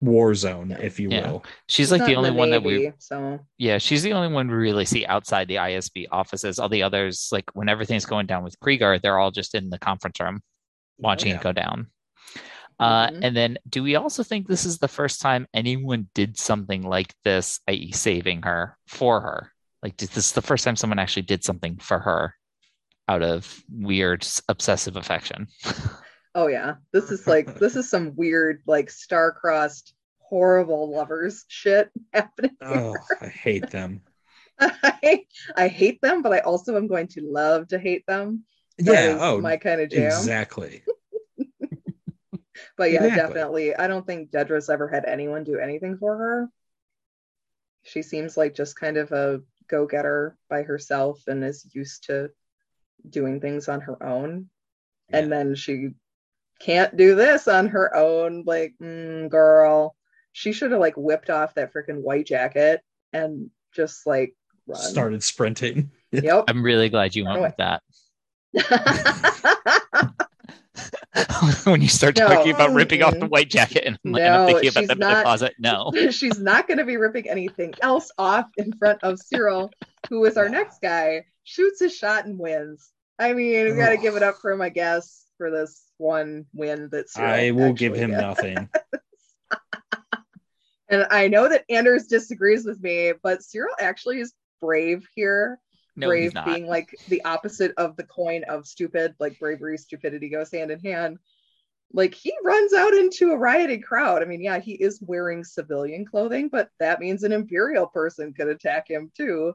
war zone, Yeah. if you Yeah. will. she's like the in only one that we Navy, So Yeah, she's the only one we really see outside the ISB offices. All the others, like when everything's going down with Kreegyr, they're all just in the conference room watching Yeah. it go down. Uh, Mhm. and then, do we also think this is the first time anyone did something like this, i.e., saving her for her? Like, did this is the first time someone actually did something for her out of weird obsessive affection? Oh yeah, this is like this is some weird like star-crossed horrible lovers shit happening. Oh, I hate them. I, I hate them, but I also am going to love to hate them. That Yeah, oh, my kind of jam. exactly. But yeah, Exactly. definitely. I don't think Dedra's ever had anyone do anything for her. She seems like just kind of a go-getter by herself and is used to doing things on her own. And then she can't do this on her own. Like, mm, girl, she should have like whipped off that freaking white jacket and just like run. Started sprinting. Yep. I'm really glad you went with that. when you start No. talking about ripping off the white jacket and, and I'm No, thinking about she's them in the closet, no. she's not going to be ripping anything else off in front of Syril, who is our next guy, shoots his shot and wins. I mean, we got to give it up for him, I guess, for this one win that Syril I will give him gets. nothing. And I know that Anders disagrees with me, but Syril actually is brave here. No, brave he's not. being like the opposite of the coin of stupid, like bravery, stupidity goes hand in hand. Like he runs out into a rioting crowd. I mean, yeah, he is wearing civilian clothing, but that means an imperial person could attack him too.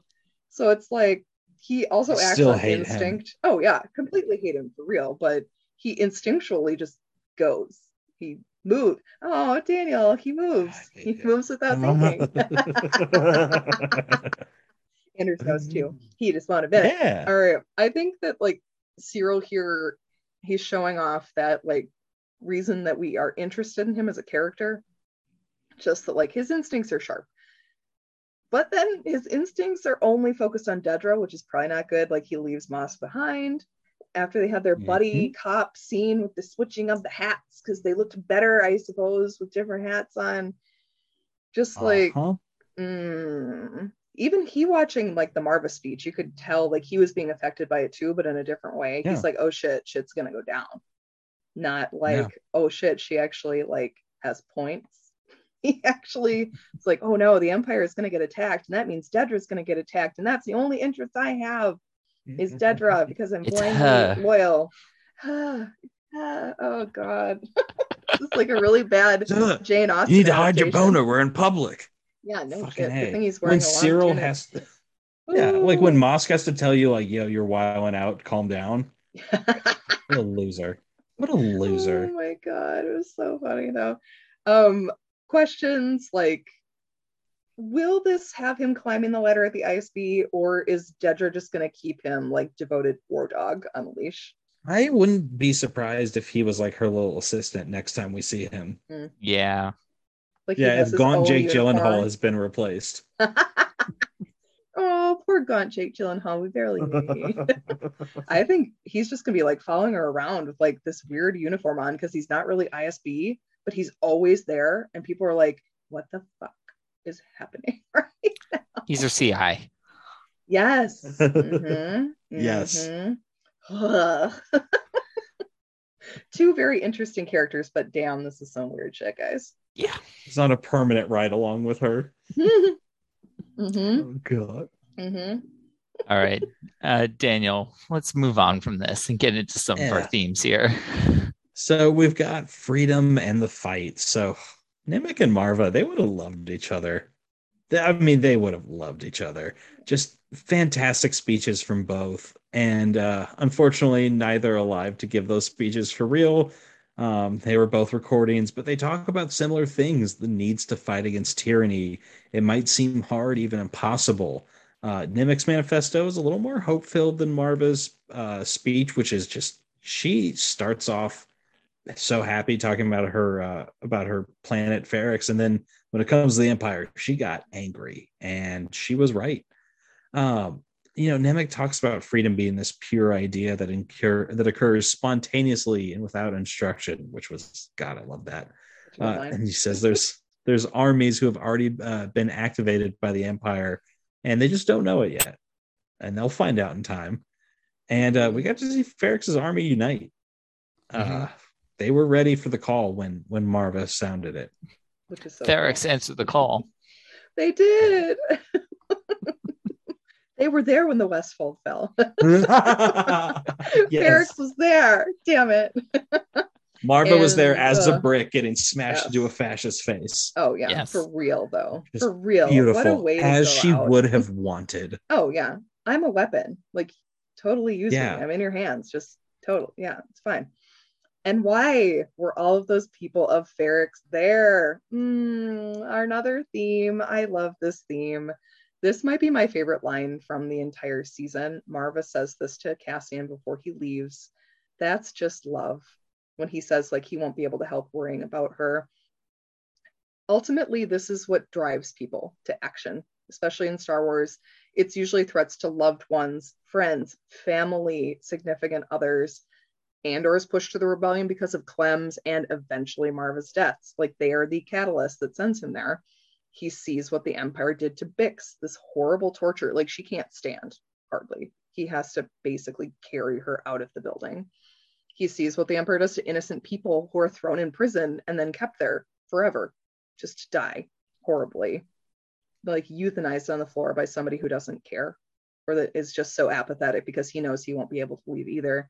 So it's like he also I acts still on hate him. instinct. Oh yeah, completely hate him for real, but he instinctually just goes. He moves. Oh, Daniel, he moves. He moves without thinking. Anders knows too. He just wanted minute. yeah. All right. I think that like Syril here, he's showing off that like reason that we are interested in him as a character. Just that like his instincts are sharp. But then his instincts are only focused on Dedra, which is probably not good. Like he leaves Mosk behind after they had their buddy cop scene with the switching of the hats because they looked better, I suppose, with different hats on. Just like Uh-huh. Mm. Even he watching like the Marva speech, you could tell like he was being affected by it too, but in a different way. Yeah. He's like, oh shit, shit's gonna go down. Not like, oh shit, she actually like has points. He actually it's like, oh no, the Empire is gonna get attacked, and that means Dedra's gonna get attacked, and that's the only interest I have is Dedra because I'm blindly loyal. oh god. it's like a really bad Jane Austen. You need to hide your boner. We're in public. Yeah, no Fucking shit. A. Good thing he's wearing when a Syril tunic. has to, yeah, like when Mosk has to tell you, like, yo, you're wilding out, calm down. What a loser. What a loser. Oh my god, it was so funny though. Um, questions like will this have him climbing the ladder at the ISB, or is Dedra just going to keep him like devoted war dog on a leash? I wouldn't be surprised if he was like her little assistant next time we see him. Yeah. Like Yeah, if Gaunt own Jake Gyllenhaal has been replaced. oh, poor Gaunt Jake Gyllenhaal. We barely knew. I think he's just gonna be like following her around with like this weird uniform on because he's not really ISB, but he's always there, and people are like, "What the fuck is happening?" Right? now?" He's her CI. Yes. Mhm. Yes. Mhm. Ugh. Two very interesting characters, but damn, this is some weird shit, guys. Yeah. He's on a permanent ride along with her. mm-hmm. Oh god. Mm-hmm. All right. Uh, Daniel, let's move on from this and get into some of our themes here. So we've got freedom and the fight. So Nemik and Marva, they would have loved each other. I mean, they would have loved each other. Just fantastic speeches from both. And uh, unfortunately, neither alive to give those speeches for real. Um, they were both recordings, but they talk about similar things the needs to fight against tyranny. It might seem hard, even impossible. Uh, manifesto is a little more hope filled than Marva's uh, speech, which is just she starts off so happy talking about her uh, about her planet Ferrix, and then when it comes to the Empire, she got angry, and she was right. Um, you know, Nemik talks about freedom being this pure idea that incur that occurs spontaneously and without instruction, which was God, I love that. Uh, and he says there's there's armies who have already uh, been activated by the Empire, and they just don't know it yet, and they'll find out in time. And uh, we got to see Ferrix's army unite. Uh, they were ready for the call when when Marva sounded it. Which is so Ferrix cool. answered the call. They did. they were there when the Westfold fell. yes. Ferrix was there. Damn it. Marva was there as uh, a brick getting smashed yes. into a fascist face. Oh yeah, Yes. for real though. Just for real. What a Beautiful, way to as go she out. would have wanted. Oh yeah, I'm a weapon. Like totally use Yeah. me. I'm in your hands. Just total. Yeah, it's fine. And why were all of those people of Ferrix there? Mm, another theme. I love this theme. This might be my favorite line from the entire season. Marva says this to Cassian before he leaves. That's just love. When he says like he won't be able to help worrying about her. Ultimately, this is what drives people to action, especially in Star Wars. It's usually threats to loved ones, friends, family, significant others. Andor is pushed to the rebellion because of Clem's and eventually Marva's deaths. Like they are the catalyst that sends him there. He sees what the Empire did to Bix, this horrible torture. Like she can't stand, hardly. He has to basically carry her out of the building. He sees what the Emperor does to innocent people who are thrown in prison and then kept there forever, just to die horribly. Like euthanized on the floor by somebody who doesn't care or that is just so apathetic because he knows he won't be able to leave either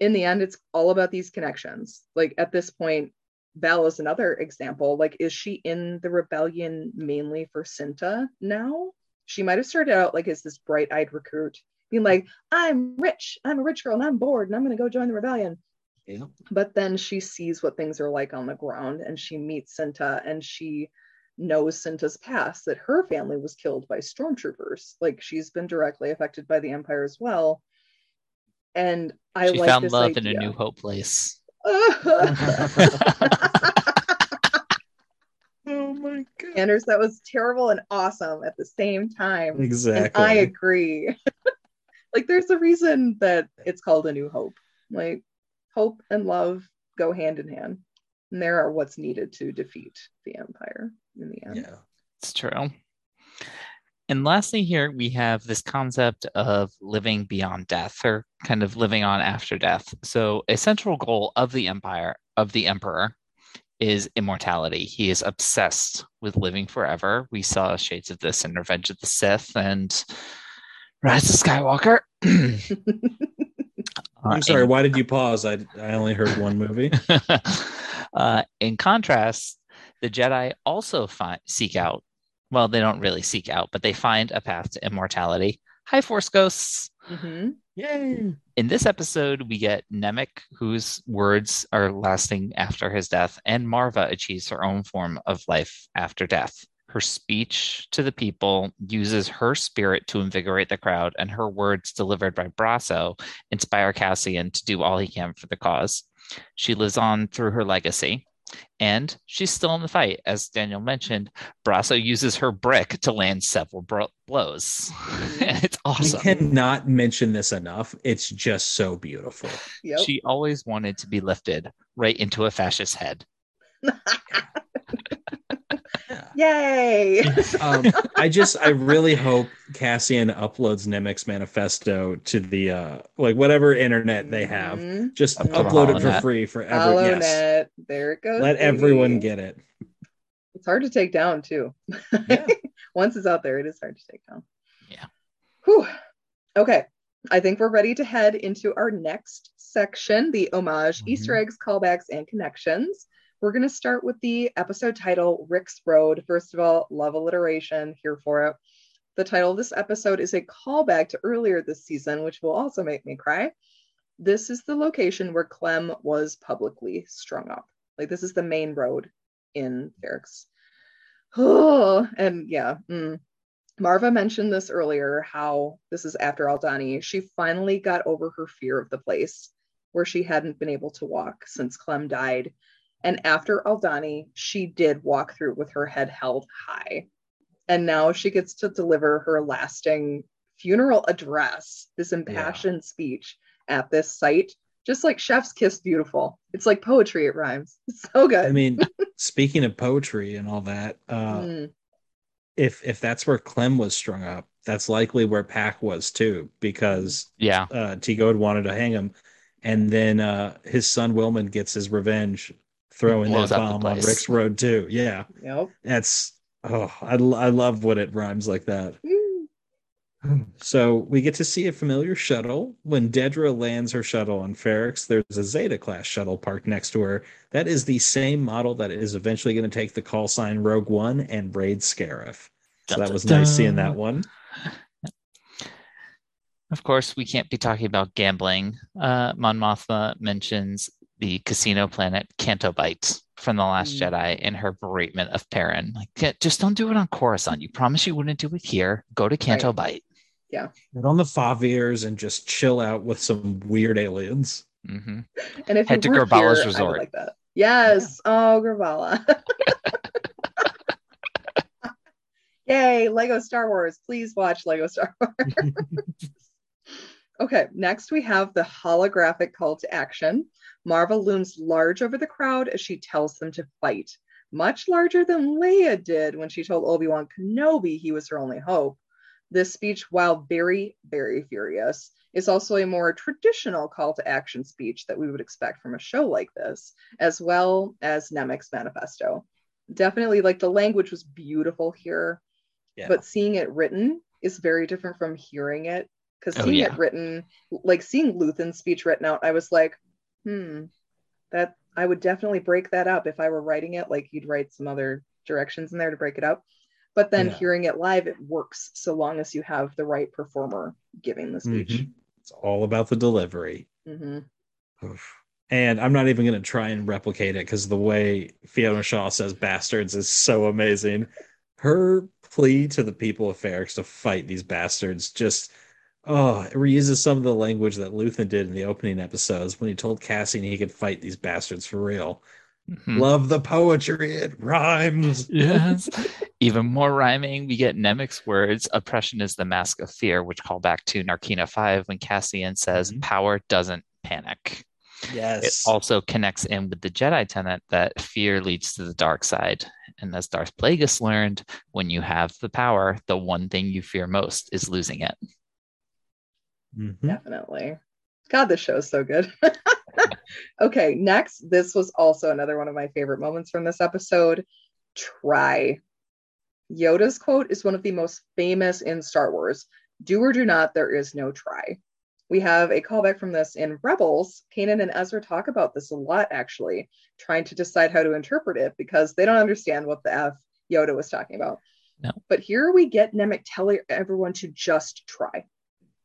in the end, it's all about these connections. Like at this point, Val is another example. Like, is she in the rebellion mainly for Cinta now? She might have started out like as this bright eyed recruit, being like, I'm rich, I'm a rich girl, and I'm bored, and I'm going to go join the rebellion. Yeah. But then she sees what things are like on the ground and she meets Cinta and she knows Cinta's past that her family was killed by stormtroopers. Like, she's been directly affected by the Empire as well. And I she like found love in a. New Hope place. Oh my god. Anders, that was terrible and awesome at the same time. Exactly. And I agree. like, there's a reason that it's called A New Hope. Like, hope and love go hand in hand. And there are what's needed to defeat the Empire in the end. yeah. It's true. And lastly, here we have this concept of living beyond death or kind of living on after death. So, a central goal of the empire, of the emperor, is immortality. He is obsessed with living forever. We saw shades of this in Revenge of the Sith and Rise of Skywalker. I'm Uh, sorry. in- Why did you pause? I I only heard one movie. uh, in contrast, the Jedi also find, seek out, well, they don't really seek out, but they find a path to immortality. Hi, Force Ghosts. hmm Yay! In this episode, we get Nemik, whose words are lasting after his death, and Marva achieves her own form of life after death, Her speech to the people uses her spirit to invigorate the crowd, and her words delivered by Brasso inspire Cassian to do all he can for the cause. She lives on through her legacy, and she's still in the fight. As Daniel mentioned, Brasso uses her brick to land several bro- blows. it's awesome. We awesome. cannot mention this enough. It's just so beautiful. Yep. She always wanted to be lifted right into a fascist head. Yay! Um, I just, I really hope Cassian uploads Nemik's manifesto to the, uh, like whatever internet they have. Mhm. Just Up to the upload it for HoloNet. free for everyone. Yes. HoloNet. There it goes. Let baby. everyone get it. It's hard to take down too. Yeah. Once it's out there, it is hard to take down. Yeah. Whew. Okay. I think we're ready to head into our next section the homage, Mhm. Easter eggs, callbacks, and connections. We're going to start with the episode title, Rix Road. First of all, love alliteration, here for it. The title of this episode is a callback to earlier this season, which will also make me cry. This is the location where Clem was publicly strung up. Like, this is the main road in Ferrix. Oh, and yeah. mm. Marva mentioned this earlier how this is after Aldhani. She finally got over her fear of the place where she hadn't been able to walk since Clem died. And after Aldhani, she did walk through with her head held high. And now she gets to deliver her lasting funeral address, this impassioned speech at this site, just like Chef's Kiss Beautiful. It's like poetry, it rhymes. It's so good. I mean, speaking of poetry and all that, uh, Mm, if if that's where Clem was strung up, that's likely where Paak was too, because Yeah. uh, Tigo had wanted to hang him, and then uh, his son Wilmon gets his revenge, throwing that Blows up the bomb on. Rix Road too. Yeah, yep. that's oh, I I love when it rhymes like that. So we get to see a familiar shuttle. When Dedra lands her shuttle on Ferrix, there's a Zeta class shuttle parked next to her. That is the same model that is eventually going to take the call sign Rogue One and raid Scarif. So that was nice seeing that one. Of course, we can't be talking about gambling. Uh, Mon Mothma mentions the casino planet Canto Bight from The Last Mm. Jedi in her beratement of Perrin. Like, "Yeah, just don't do it on Coruscant. You promised you wouldn't do it here. Go to Canto Bight. Yeah. Get on the Fathiers and just chill out with some weird aliens. hmm And if Head to you were Gravala's here, resort. like that. Yes. Oh, Gravala. Yay, Lego Star Wars. Please watch Lego Star Wars. okay, next we have the holographic call to action. Marva looms large over the crowd as she tells them to fight, much larger than Leia did when she told Obi Wan Kenobi he was her only hope. This speech, while very, very furious, is also a more traditional call to action speech that we would expect from a show like this, as well as Nemik's manifesto. Definitely, like the language was beautiful here, Yeah. but seeing it written is very different from hearing it. Because Oh, seeing yeah. it written, like seeing Luthen's speech written out, I was like, hmm, that I would definitely break that up if I were writing it. Like you'd write some other directions in there to break it up. But then Yeah. hearing it live, it works so long as you have the right performer giving the speech. Mhm. It's all about the delivery. hmm And I'm not even going to try and replicate it because the way Fiona Shaw says bastards is so amazing. Her plea to the people of Ferrix to fight these bastards just, oh, it reuses some of the language that Luthen did in the opening episodes when he told Cassian he could fight these bastards for real. Mhm. Love the poetry, it rhymes. Yes. Even more rhyming, we get Nemik's words, oppression is the mask of fear, which call back to Narkina 5 when Cassian says, Mhm. power doesn't panic. Yes. It also connects in with the Jedi tenet that fear leads to the dark side. And as Darth Plagueis learned, when you have the power, the one thing you fear most is losing it. Mhm. Definitely. God, this show is so good. okay, next, this was also another one of my favorite moments from this episode. Try. Yoda's quote is one of the most famous in Star Wars. Do or do not, there is no try. We have a callback from this in Rebels. Kanan and Ezra talk about this a lot, actually, trying to decide how to interpret it because they don't understand what the F Yoda was talking about. No. But here we get Nemik telling everyone to just try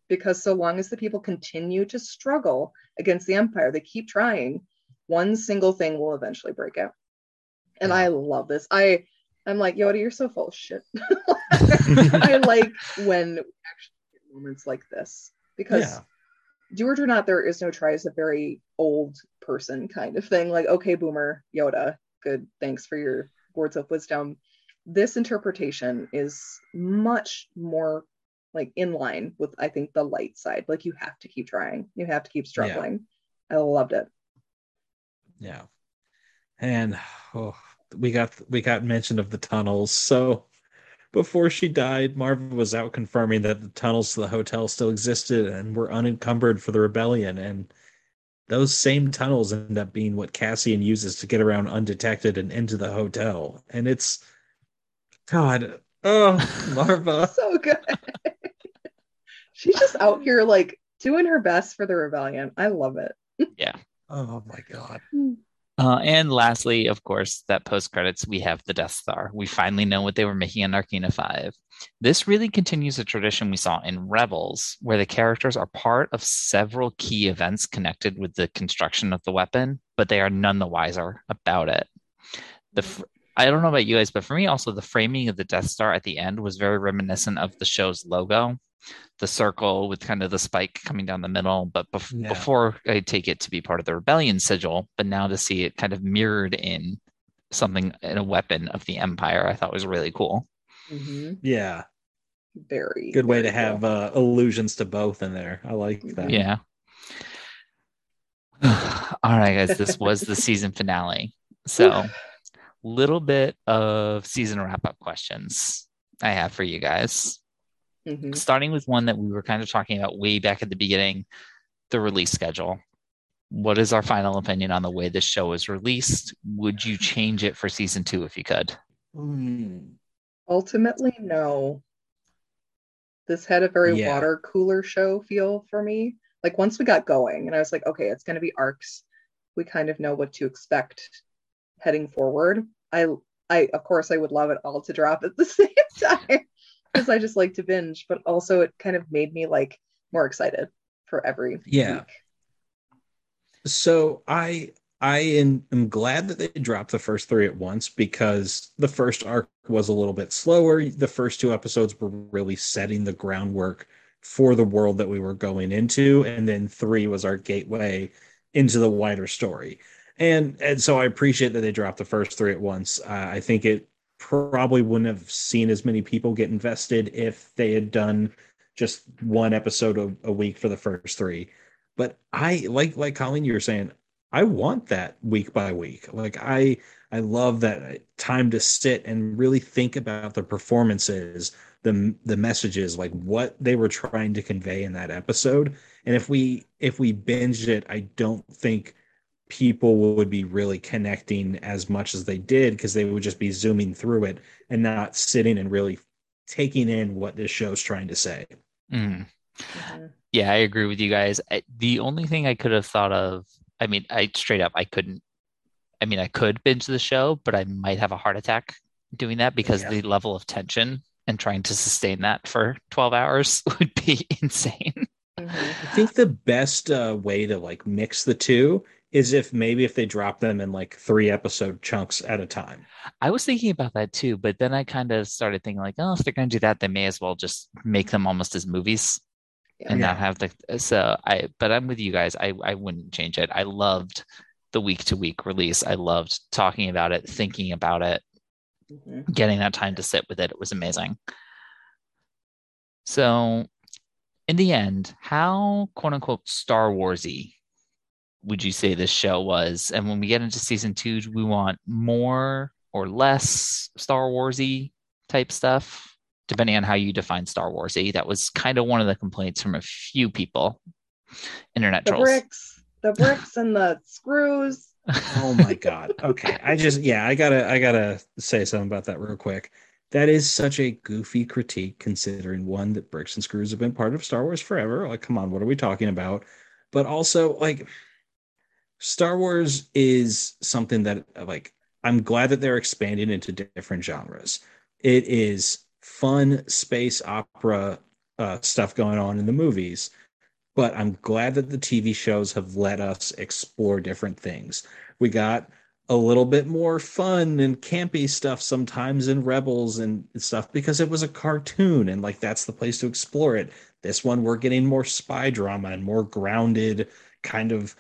because so long as the people continue to struggle against the empire, they keep trying, one single thing will eventually break out. And I love this. I I'm like, Yoda, you're so full of shit. I like when actually get moments like this because Yeah. do it or not, there is no try is a very old person kind of thing. Like, okay, boomer, Yoda, good, thanks for your words of wisdom. This interpretation is much more like in line with I think the light side. Like you have to keep trying, you have to keep struggling. I loved it. Yeah. And oh, we got we got mention of the tunnels. So before she died, Marva was out confirming that the tunnels to the hotel still existed and were unencumbered for the rebellion. And those same tunnels end up being what Cassian uses to get around undetected and into the hotel. And it's God, oh Marva. so good. She's just out here like doing her best for the rebellion. I love it. Yeah. Oh my god. Uh, and lastly, of course, that post credits, we have the Death Star. We finally know what they were making in Narkina 5. This really continues a tradition we saw in Rebels, where the characters are part of several key events connected with the construction of the weapon, but they are none the wiser about it. The fr- I don't know about you guys, but for me, also the framing of the Death Star at the end was very reminiscent of the show's logo, the circle with kind of the spike coming down the middle. But bef- Yeah. before I take it to be part of the rebellion sigil, but now to see it kind of mirrored in something in a weapon of the Empire, I thought was really cool. Mhm. Yeah. Very Good way to have cool. uh, allusions to both in there. I like that. Yeah. All right, guys, this was the season finale. So, little bit of season wrap up questions I have for you guys. Mhm. starting with one that we were kind of talking about way back at the beginning the release schedule what is our final opinion on the way this show is released would you change it for season two if you could Hmm. Ultimately, no. This had a very Yeah. water cooler show feel for me. Like once we got going, and I was like, okay, it's going to be arcs. We kind of know what to expect heading forward. I, I of course, I would love it all to drop at the same time because I just like to binge. But also, it kind of made me like more excited for every Yeah. week. So I I am, am glad that they dropped the first three at once because the first arc was a little bit slower. The first two episodes were really setting the groundwork for the world that we were going into, and then three was our gateway into the wider story. And and so I appreciate that they dropped the first three at once. Uh, I think it probably wouldn't have seen as many people get invested if they had done just one episode a, a week for the first three but I like like Colleen, you were saying, I want that week by week. Like I I love that time to sit and really think about the performances, the the messages, like what they were trying to convey in that episode. And if we if we binged it, I don't think people would be really connecting as much as they did because they would just be zooming through it and not sitting and really taking in what this show's trying to say. Mm. Yeah i agree with you guys I, the only thing i could have thought of i mean i straight up i couldn't i mean i could binge the show but i might have a heart attack doing that because Yeah. the level of tension and trying to sustain that for 12 hours would be insane Mhm. I think the best uh, way to like mix the two is if maybe if they drop them in like three episode chunks at a time. I was thinking about that too, but then I kind of started thinking like, oh, if they're going to do that, they may as well just make them almost as movies Yeah. and Yeah. not have the. So I, but I'm with you guys. I I wouldn't change it. I loved the week to week release. I loved talking about it, thinking about it, Mhm. getting that time to sit with it. It was amazing. So, in the end, how quote unquote Star Warsy would you say this show was? And when we get into season two, do we want more or less Star Warsy type stuff? Depending on how you define Star Warsy, that was kind of one of the complaints from a few people, internet The trolls. bricks, the bricks and the screws. Oh my god. Okay. I just yeah, I gotta I gotta say something about that real quick. That is such a goofy critique considering one that bricks and screws have been part of Star Wars forever. Like, come on, what are we talking about? But also, like, Star Wars is something that like I'm glad that they're expanding into different genres. It is fun space opera uh, stuff going on in the movies, but I'm glad that the TV shows have let us explore different things. We got a little bit more fun and campy stuff sometimes in Rebels and stuff because it was a cartoon and like that's the place to explore it. This one we're getting more spy drama and more grounded kind of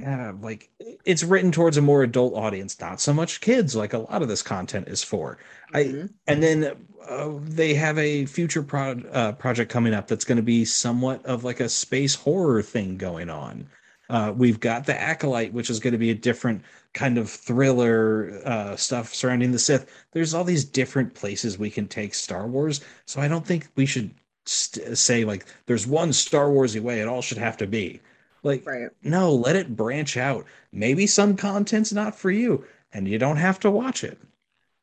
yeah, like it's written towards a more adult audience, not so much kids like a lot of this content is for. Mhm. I and then uh, they have a future pro- uh, project coming up that's going to be somewhat of like a space horror thing going on. Uh, we've got the Acolyte, which is going to be a different kind of thriller uh, stuff surrounding the Sith. There's all these different places we can take Star Wars, so I don't think we should st- say like there's one Star Warsy way it all should have to be. Like Right. no, let it branch out. Maybe some content's not for you, and you don't have to watch it.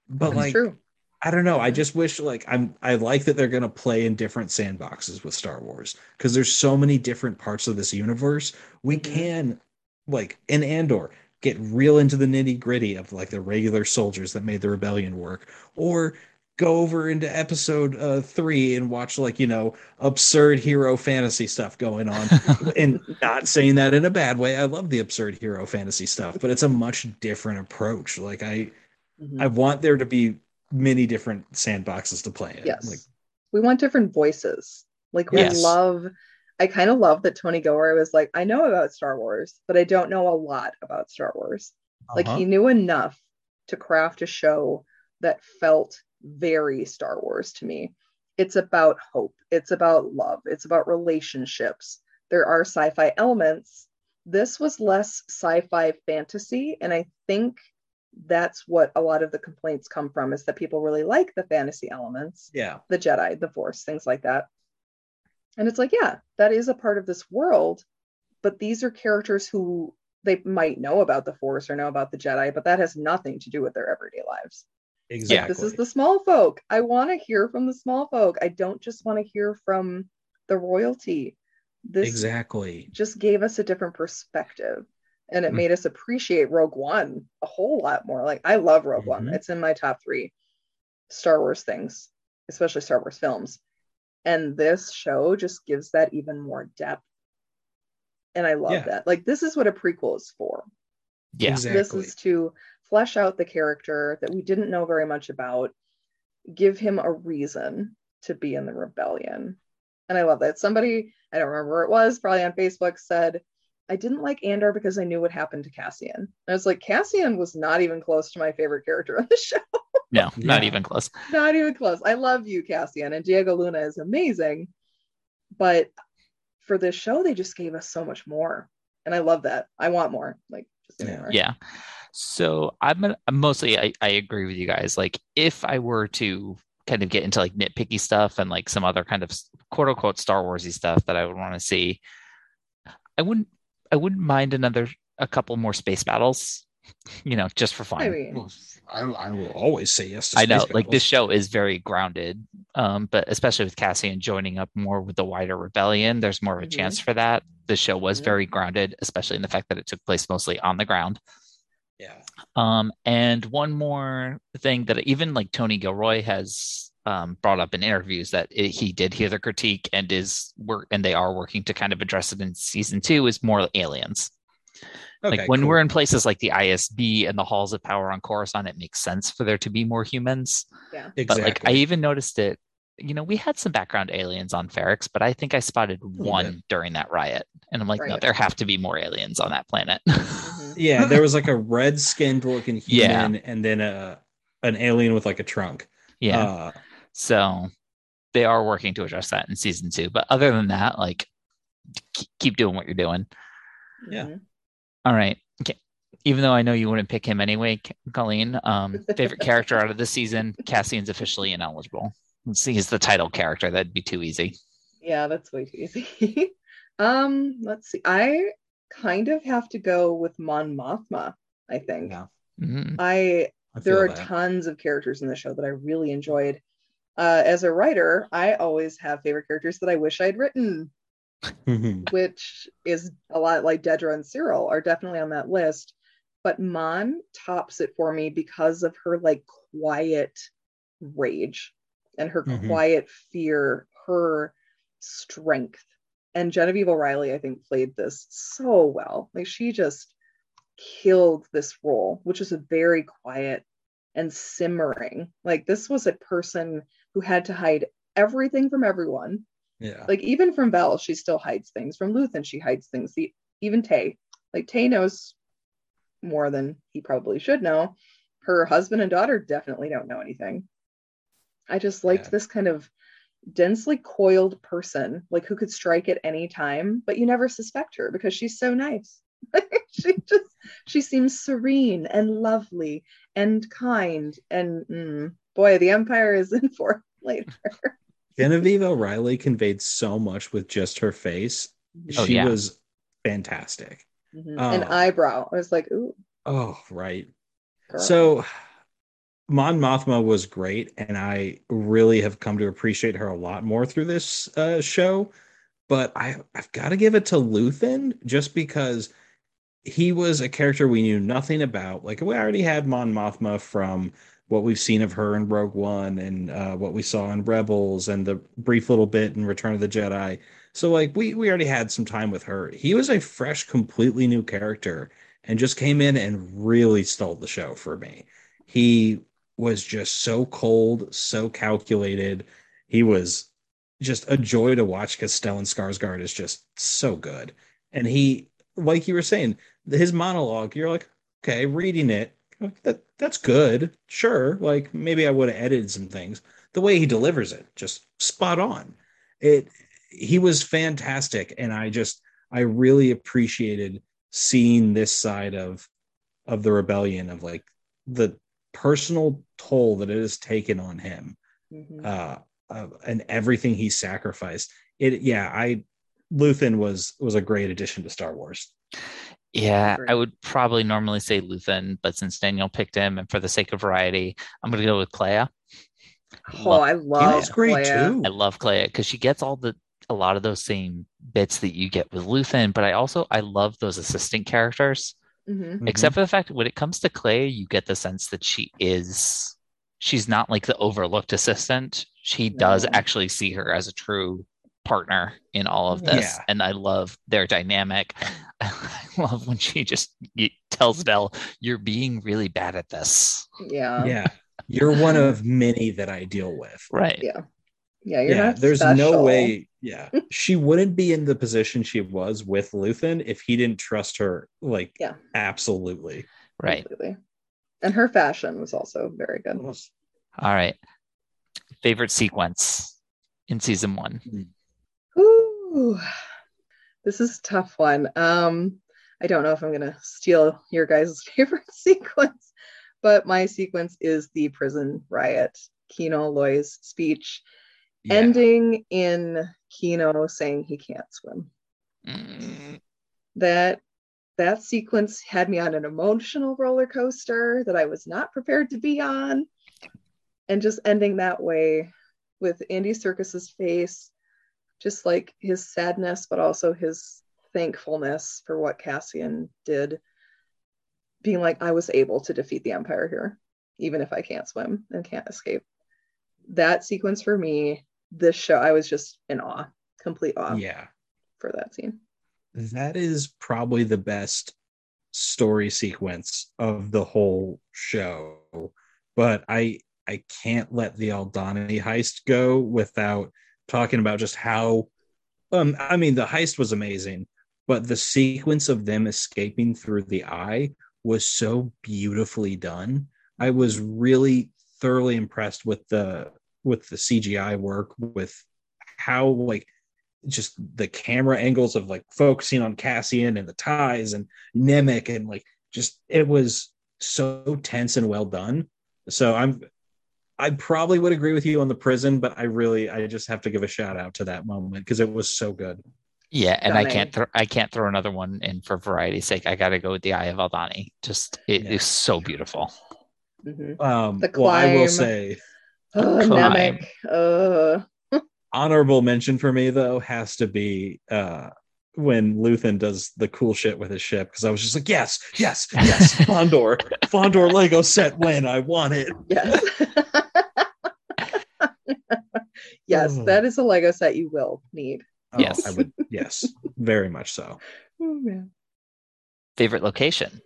But That's like true. I don't know. I just wish like I'm I like that they're gonna play in different sandboxes with Star Wars because there's so many different parts of this universe. We Mhm. can like in Andor get real into the nitty gritty of like the regular soldiers that made the rebellion work, or go over into episode uh, three and watch like you know absurd hero fantasy stuff going on. and not saying that in a bad way. I love the absurd hero fantasy stuff, but it's a much different approach. Like I Mhm. I want there to be many different sandboxes to play in. Yes. Like, we want different voices. Like we Yes. love I kind of love that Tony Gilroy was like, I know about Star Wars, but I don't know a lot about Star Wars. Like uh-huh. he knew enough to craft a show that felt very Star Wars to me. It's about hope, it's about love, it's about relationships. There are sci-fi elements. This was less sci-fi fantasy, and I think that's what a lot of the complaints come from is that people really like the fantasy elements yeah. the Jedi, the Force, things like that. And it's like, yeah, that is a part of this world, but these are characters who they might know about the Force or know about the Jedi, but that has nothing to do with their everyday lives. Exactly. This is the small folk. I want to hear from the small folk. I don't just want to hear from the royalty. This exactly. just gave us a different perspective and it Mm. made us appreciate Rogue One a whole lot more. Like I love Rogue One. Mhm. It's in my top 3 Star Wars things, especially Star Wars films. And this show just gives that even more depth. And I love Yeah. that. Like this is what a prequel is for. Yeah. Exactly. This is to flesh out the character that we didn't know very much about, give him a reason to be in the rebellion. And I love that. Somebody, I don't remember where it was, probably on Facebook, said, I didn't like Andor because I knew what happened to Cassian. And I was like, Cassian was not even close to my favorite character on the show. No, not Yeah. even close. not even close. I love you, Cassian, and Diego Luna is amazing. But for this show, they just gave us so much more. And I love that. I want more. Like, just Yeah. more. Yeah. So I'm gonna I'm mostly I, I agree with you guys. Like if I were to kind of get into like nitpicky stuff and like some other kind of quote unquote Star Warsy stuff that I would want to see, I wouldn't I wouldn't mind another a couple more space battles, you know, just for fun. I mean, I, I will always say yes to I know, space like this show is very grounded, um, but especially with Cassian joining up more with the wider rebellion, there's more of a Mhm. chance for that. The show was Mhm. very grounded, especially in the fact that it took place mostly on the ground. Yeah. Um, and one more thing that even like Tony Gilroy has um, brought up in interviews that it, he did hear the critique and is work and they are working to kind of address it in season two is more aliens. Okay, like when cool. we're in places like the ISB and the halls of power on Coruscant, it makes sense for there to be more humans. Yeah. exactly. But like I even noticed it, you know, we had some background aliens on Ferrix, but I think I spotted one during that riot. And I'm like, no, there have to be more aliens on that planet. Yeah, there was like a red skinned looking Yeah. human and then a an alien with like a trunk. yeah. Uh, So they are working to address that in season two. But other than that, like keep doing what you're doing. Yeah. Mhm. All right. Okay. Even though I know you wouldn't pick him anyway, Colleen, um, favorite character out of this season, Cassian's officially ineligible. Let's see, he's the title character. That'd be too easy. Yeah, that's way too easy. um, let's see. I kind of have to go with Mon Mothma, I think. Yeah. Mhm. I I there are that. tons of characters in the show that I really enjoyed. Uh, as a writer, I always have favorite characters that I wish I'd written, which is a lot like Dedra and Syril are definitely on that list. But Mon tops it for me because of her like quiet rage and her Mhm. quiet fear, her strength. And Genevieve O'Reilly, I think, played this so well. Like she just killed this role, which is a very quiet and simmering. Like this was a person who had to hide everything from everyone. Yeah. Like even from Vel, she still hides things. From Luthen, she hides things. The, even Tay, like Tay knows more than he probably should know. Her husband and daughter definitely don't know anything. I just liked Yeah. this kind of densely coiled person, like who could strike at any time, but you never suspect her because she's so nice. she just she seems serene and lovely and kind and mm, boy, the Empire is in for it later. Genevieve O'Reilly conveyed so much with just her face. Oh, she yeah. was fantastic. Mhm. Oh. An eyebrow. I was like, ooh, Oh, right. girl. So Mon Mothma was great, and I really have come to appreciate her a lot more through this uh, show. But I, I've got to give it to Luthen just because he was a character we knew nothing about. Like we already had Mon Mothma from what we've seen of her in Rogue One and uh, what we saw in Rebels and the brief little bit in Return of the Jedi. So like we we already had some time with her. He was a fresh, completely new character and just came in and really stole the show for me. He was just so cold, so calculated. He was just a joy to watch because Stellan Skarsgård is just so good. And he, like you were saying, his monologue, you're like, okay, reading it, that that's good, sure. Like maybe I would have edited some things. The way he delivers it, just spot on. It he was fantastic, and I just I really appreciated seeing this side of of the rebellion of like the personal toll that it has taken on him Mhm. uh, uh and everything he sacrificed it yeah i luthen was was a great addition to star wars Yeah, I would probably normally say Luthen, but since Daniel picked him and for the sake of variety, I'm going to go with Kleya. oh, I love Tina's great Leia. too I love Kleya because she gets all the a lot of those same bits that you get with Luthen, but I also I love those assistant characters. Mhm. Except for the fact when it comes to Kleya, you get the sense that she is she's not like the overlooked assistant. She does actually see her as a true partner in all of this. Yeah. And I love their dynamic. I love when she just tells Belle, You're being really bad at this. Yeah. yeah you're one of many that i deal with Right. Yeah. Yeah. You're yeah not there's special. no way yeah she wouldn't be in the position she was with luthen if he didn't trust her like Yeah. absolutely Right. Completely. And her fashion was also very good. All right. Favorite sequence in season one. Ooh, this is a tough one. Um, I don't know if I'm gonna steal your guys' favorite sequence, but my sequence is the prison riot. Kino Loy's speech Yeah. ending in Kino saying he can't swim. Mm, That that sequence had me on an emotional roller coaster that I was not prepared to be on. And just ending that way with Andy Serkis's face, just like his sadness, but also his thankfulness for what Cassian did, being like, I was able to defeat the Empire here, even if I can't swim and can't escape. That sequence for me, this show, I was just in awe, complete awe yeah for that scene. that is probably the best story sequence of the whole show but i i can't let the Aldhani heist go without talking about just how um i mean the heist was amazing but the sequence of them escaping through the eye was so beautifully done i was really thoroughly impressed with the with the cgi work with how like just the camera angles of like focusing on Cassian and the ties and Nemik and like just it was so tense and well done. So I'm I probably would agree with you on the prison, but I really I just have to give a shout out to that moment because it was so good. Yeah, and I can't throw I can't throw another one in for variety's sake. I got to go with the Eye of Aldhani. Just it is Yeah. so beautiful. Mhm. Um The well I will say Oh, Climb. Nemik. Uh, honorable mention for me though has to be uh when Luthen does the cool shit with his ship because I was just like yes yes yes Fondor Fondor Lego set when I want it yes. yes, Oh. that is a Lego set you will need. Oh, Yes. I would. Yes, very much so. Oh, man. Favorite location.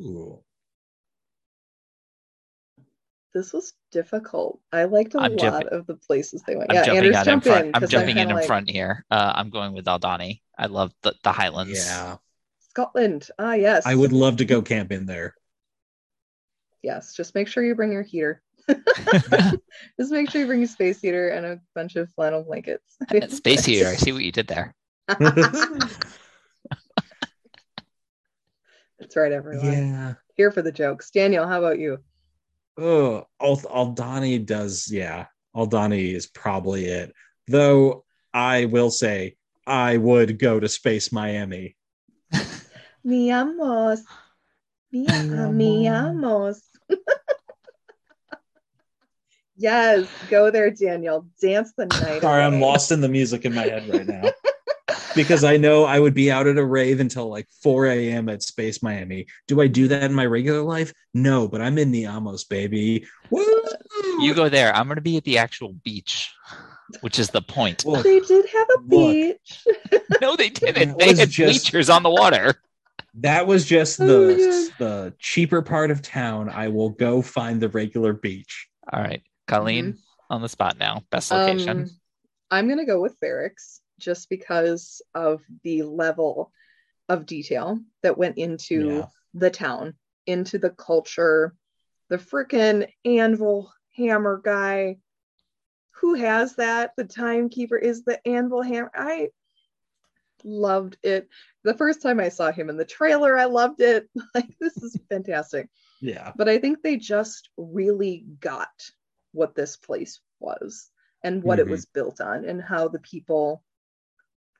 Ooh. This was difficult. I liked a I'm lot jumping- of the places they went. I'm yeah, jumping Anders, out in jump front. in. I'm jumping in kinda in like, front here. Uh, I'm going with Aldhani. I love the, the Highlands. Yeah. Scotland. Ah, yes. I would love to go camp in there. Yes, just make sure you bring your heater. just make sure you bring a space heater and a bunch of flannel blankets. Space heater. I see what you did there. That's right, everyone. yeah. Here for the jokes. Daniel, how about you? Oh, Al- Aldhani does. Yeah. Aldhani is probably it. Though I will say I would go to Space Miami. Niamos. Mi, Mi uh, mi amor. amos. yes, go there, Daniel. Dance the night. Sorry, I'm lost in the music in my head right now. because I know I would be out at a rave until like 4 a.m. at Space Miami. Do I do that in my regular life? No, but I'm in the Amos, baby. Woo! You go there. I'm going to be at the actual beach, which is the point. Look, They did have a Look. beach. no, they didn't. They had just- bleachers on the water. that was just Oh, the yeah. the cheaper part of town. I will go find the regular beach. All right, Colleen on the spot now. Best location. Um, I'm gonna go with Ferrix just because of the level of detail that went into Yeah. the town, into the culture, the frickin' anvil hammer guy. Who has that? The timekeeper is the anvil hammer. I loved it. The first time I saw him in the trailer, I loved it. Like, this is fantastic Yeah. but I think they just really got what this place was and what Mhm. it was built on and how the people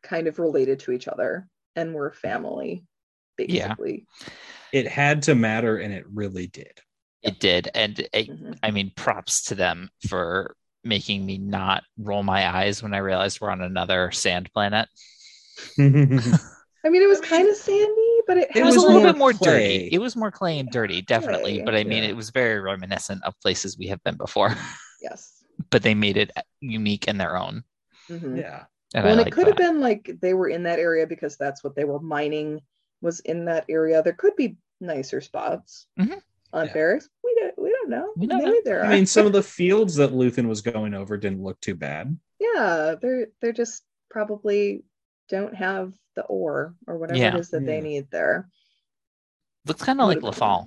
kind of related to each other and were family Yeah. basically. It had to matter, and it really did. It did, and it, Mhm. I mean, props to them for making me not roll my eyes when I realized we're on another sand planet. I mean, it was kind of sandy, but it, It was a little more bit more clay. dirty. It was more clay and dirty, definitely. clay, But I mean, yeah. it was very reminiscent of places we have been before. yes. but they made it unique in their own. Mhm. yeah. And well, I and it could have been like they were in that area because that's what they were mining was in that area. There could be nicer spots Mhm. on Yeah. Ferrix. We don't. We don't know. We don't Maybe know. there are. I mean, some of the fields that Luthen was going over didn't look too bad. yeah they're they're just probably don't have the ore or whatever Yeah. it is that they need there Looks kind of like Would've Lothal.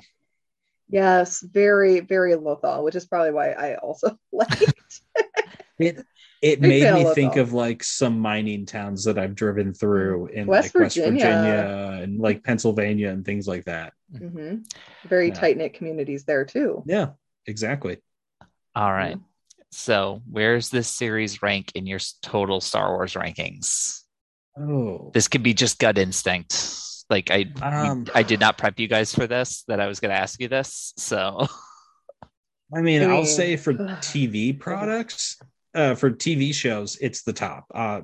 yes very very lothal which is probably why i also liked It it Big made me think Lothal. of like some mining towns that I've driven through in West like West Virginia. Virginia and like Pennsylvania and things like that. hmm very Yeah. tight-knit communities there too Yeah, exactly. All right. So, where's this series rank in your total Star Wars rankings? Oh, This could be just gut instinct. Like I, Um, I did not prep you guys for this. That I was going to ask you this. So, I mean, I I'll say for. TV products, uh, for TV shows, it's the top. Uh,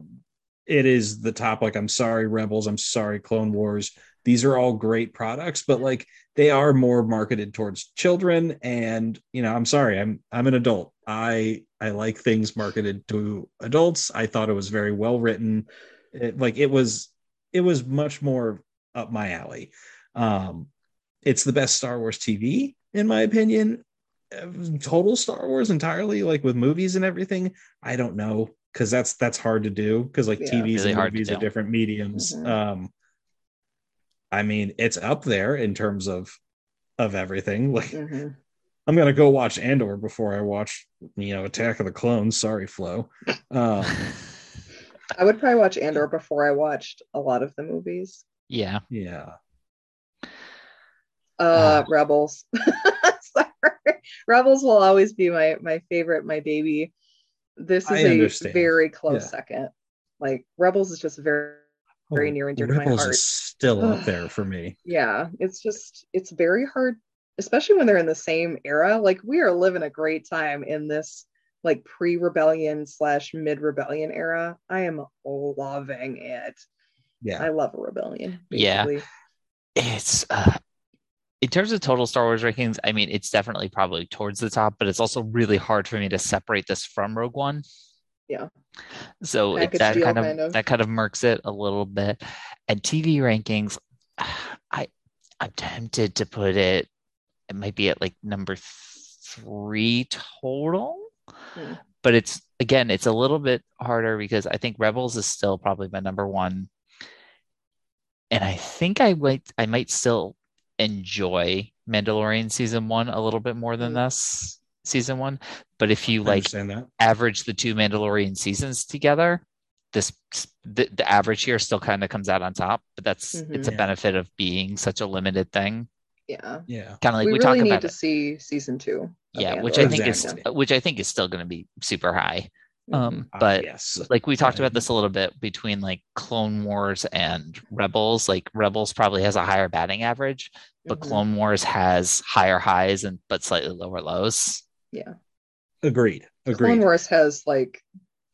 it is the top. Like, I'm sorry, Rebels. I'm sorry, Clone Wars. These are all great products, but like they are more marketed towards children. And you know, I'm sorry, I'm I'm an adult. I I like things marketed to adults. I thought it was very well written. It, like it was, it was much more up my alley. Um, it's the best Star Wars TV in my opinion total Star Wars entirely, like with movies and everything, I don't know because that's that's hard to do because like Yeah. TVs Really and movies are different mediums. Mhm. Um, I mean, it's up there in terms of of everything. Like, Mhm. I'm gonna go watch Andor before I watch, you know, Attack of the Clones. Sorry, Flo. Um, i would probably watch andor before i watched a lot of the movies yeah. yeah, uh Ah. rebels sorry rebels will always be my my favorite my baby this is I a understand. very close Yeah. second like rebels is just very very near and dear to my Oh, Rebels heart. is still up there for me. yeah it's just it's very hard especially when they're in the same era like we are living a great time in this like pre-rebellion slash mid-rebellion era i am loving it Yeah, i love a rebellion Yeah. It's uh, in terms of total Star Wars rankings. I mean, it's definitely probably towards the top, but it's also really hard for me to separate this from Rogue One. Yeah. So it, that kind of, kind of. that kind of murks it a little bit. And TV rankings, I I'm tempted to put it. It might be at like number three total, Hmm. but it's again, it's a little bit harder because I think Rebels is still probably my number one, and I think I might I might still enjoy Mandalorian season one a little bit more than Hmm. this season one. But if you I like that. average the two Mandalorian seasons together, this the, the average here still kind of comes out on top. But that's it's a Mhm. benefit of being such a limited thing. Yeah. Yeah. Kind of like we, we, really talk need about to it. see season two. Yeah, which I think is which I think is still going to be super high. Um, Ah, but yes. like we talked about this a little bit between like Clone Wars and Rebels. Like Rebels probably has a higher batting average, but Mhm. Clone Wars has higher highs and but slightly lower lows. Yeah. Agreed. Agreed. Clone Agreed. Wars has like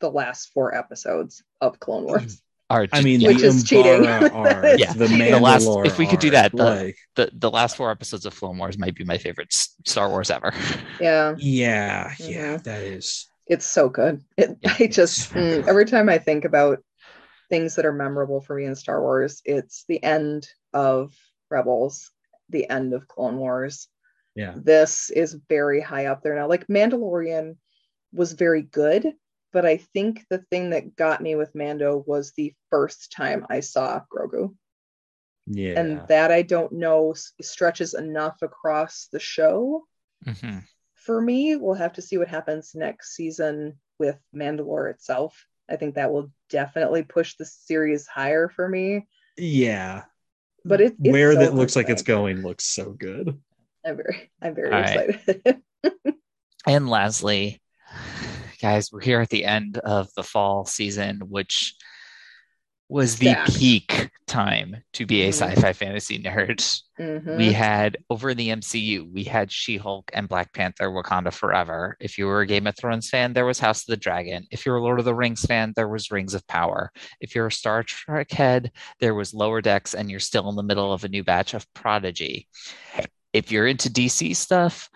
the last four episodes of Clone Wars. Are I mean, Which the is cheating. Umbara arc, Yeah. the The last- if we could do that, the- like, the the last four episodes of Clone Wars might be my favorite Star Wars ever. Yeah, yeah, yeah, Mhm. that is. It's so good. It, Yeah, I just mm, every time I think about things that are memorable for me in Star Wars, it's the end of Rebels, the end of Clone Wars. Yeah. This is very high up there now. Like Mandalorian was very good, but I think the thing that got me with Mando was the first time I saw Grogu. Yeah. and that I don't know stretches enough across the show Mhm. For me. We'll have to see what happens next season with Mandalore itself. I think that will definitely push the series higher for me. yeah. But it, it's where so that looks like it's going looks so good. I'm very, I'm very All right. excited. And lastly, guys, we're here at the end of the fall season, which was the Stacked. peak time to be a Mhm. sci-fi fantasy nerd. Mhm. We had over in the MCU, we had She-Hulk and Black Panther Wakanda Forever. If you were a Game of Thrones fan, there was House of the Dragon. If you're a Lord of the Rings fan, there was Rings of Power. If you're a Star Trek head, there was Lower Decks, and you're still in the middle of a new batch of Prodigy. If you're into DC stuff,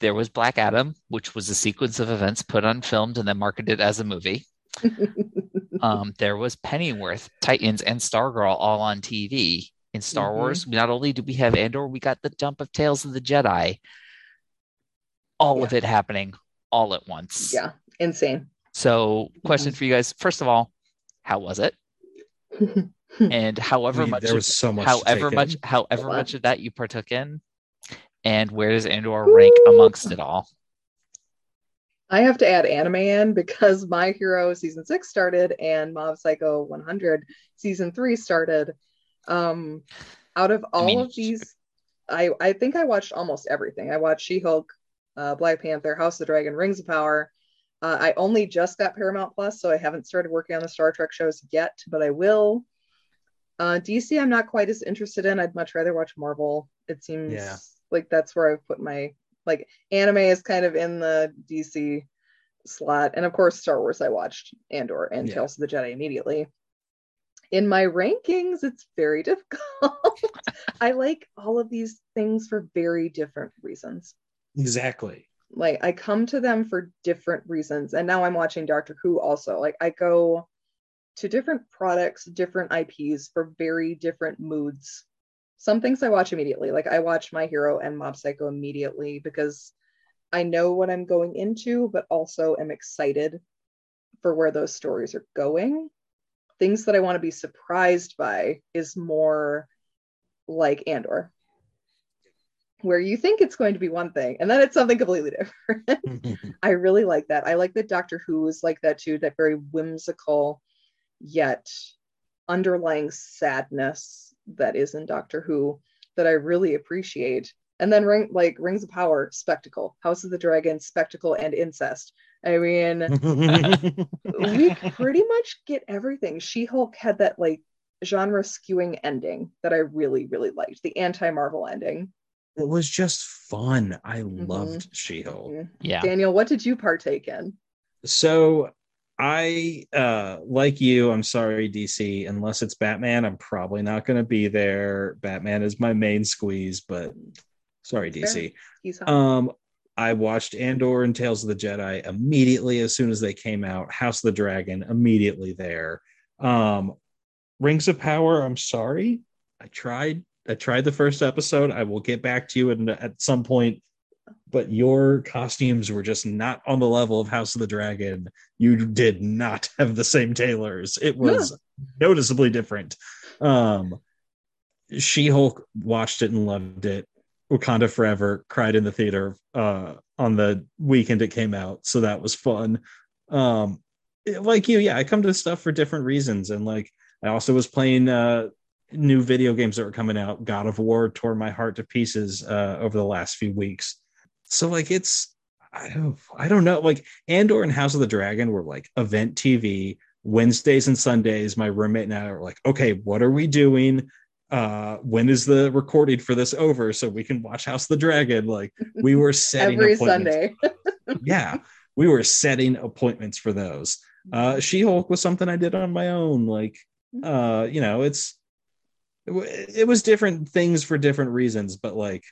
there was Black Adam, which was a sequence of events put on filmed and then marketed as a movie. Um, there was Pennyworth, Titans, and Stargirl all on TV. In Star Mhm. Wars, not only do we have Andor, we got the dump of Tales of the Jedi. All of it happening all at once. yeah, insane. So, question for you guys: First of all, how was it? And however I mean, much, there of- was so much. however much, in. however much of that you partook in, and where does Andor rank amongst it all? I have to add anime in because My Hero season six started and Mob Psycho 100 season three started. Um, out of all mean, of these, I I think I watched almost everything. I watched She Hulk, uh, Black Panther, House of the Dragon, Rings of Power. Uh, I only just got Paramount Plus, so I haven't started working on the Star Trek shows yet, but I will. Uh, DC, I'm not quite as interested in. I'd much rather watch Marvel. It seems Yeah. like that's where I've put my like anime is kind of in the DC slot. And of course, Star Wars, I watched Andor and Yeah. Tales of the Jedi immediately. In my rankings, it's very difficult. I like all of these things for very different reasons. Exactly. Like, I come to them for different reasons. And now I'm watching Doctor Who also. Like, I go to different products, different IPs for very different moods. Some things I watch immediately. Like, I watch My Hero and Mob Psycho immediately because I know what I'm going into, but also am excited for where those stories are going. Things that I want to be surprised by is more like Andor, where you think it's going to be one thing and then it's something completely different. I really like that. I like that Doctor Who is like that too, that very whimsical yet underlying sadness that is in Doctor Who that I really appreciate. And then ring like Rings of Power, spectacle, House of the Dragon, spectacle, and incest. I mean, we pretty much get everything. She-Hulk had that like genre skewing ending that I really, really liked. The anti-Marvel ending. it was just fun. I Mm-hmm. loved She-Hulk. Yeah. Daniel, what did you partake in? So I uh like you, I'm sorry, DC, unless it's Batman, I'm probably not gonna be there. Batman is my main squeeze, but sorry, DC. Um I watched Andor and Tales of the Jedi immediately as soon as they came out. House of the Dragon immediately there. Um Rings of Power, I'm sorry. I tried. I tried the first episode. I will get back to you at, at some point. But your costumes were just not on the level of House of the Dragon. You did not have the same tailors. It was noticeably different. Um, She Hulk watched it and loved it. Wakanda Forever cried in the theater uh, on the weekend it came out, so that was fun. Um, like you, yeah, I come to stuff for different reasons, and like I also was playing uh, new video games that were coming out. God of War tore my heart to pieces uh, over the last few weeks. So like it's I don't I don't know like Andor and House of the Dragon were like event TV Wednesdays and Sundays. My roommate and I are like, okay, what are we doing? Uh, when is the recording for this over so we can watch House of the Dragon? Like we were setting Every appointments. Sunday. yeah, we were setting appointments for those. Uh, She Hulk was something I did on my own. Like, uh, you know, it's it was different things for different reasons, but like,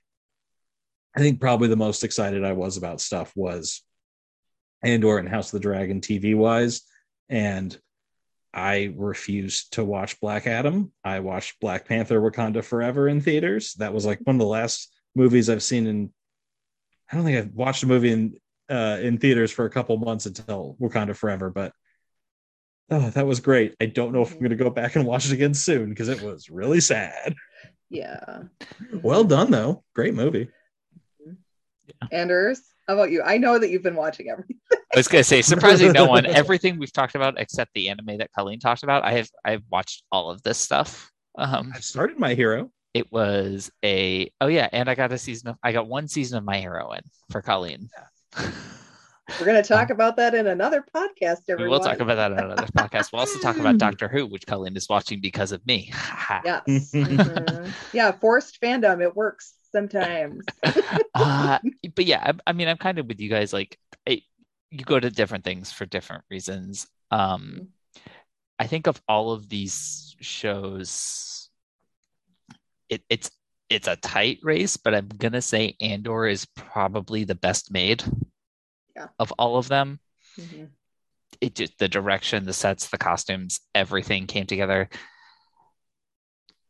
I think probably the most excited I was about stuff was Andor and House of the Dragon TV wise, and I refused to watch Black Adam. I watched Black Panther: Wakanda Forever in theaters. That was like one of the last movies I've seen in. I don't think I've watched a movie in uh, in theaters for a couple months until Wakanda Forever, but oh, that was great. I don't know if I'm going to go back and watch it again soon because it was really sad. Yeah. Well done though, great movie. Anders, how about you? I know that you've been watching everything. I was gonna say, surprising no one. Everything we've talked about, except the anime that Colleen talked about, I have I've watched all of this stuff. Um, I started My Hero. it was a oh yeah, and I got a season of I got one season of My Hero in for Colleen. We're going to talk about that in another podcast. We'll talk about that in another podcast. We'll also talk about Doctor Who, which Colleen is watching because of me. Yes. Mhm. yeah, forced fandom. It works sometimes. uh, but yeah, I, I mean, I'm kind of with you guys. Like, it, you go to different things for different reasons. Um, I think of all of these shows, it, it's it's a tight race, but I'm gonna say Andor is probably the best made Yeah. of all of them. Mhm. It just the direction, the sets, the costumes, everything came together.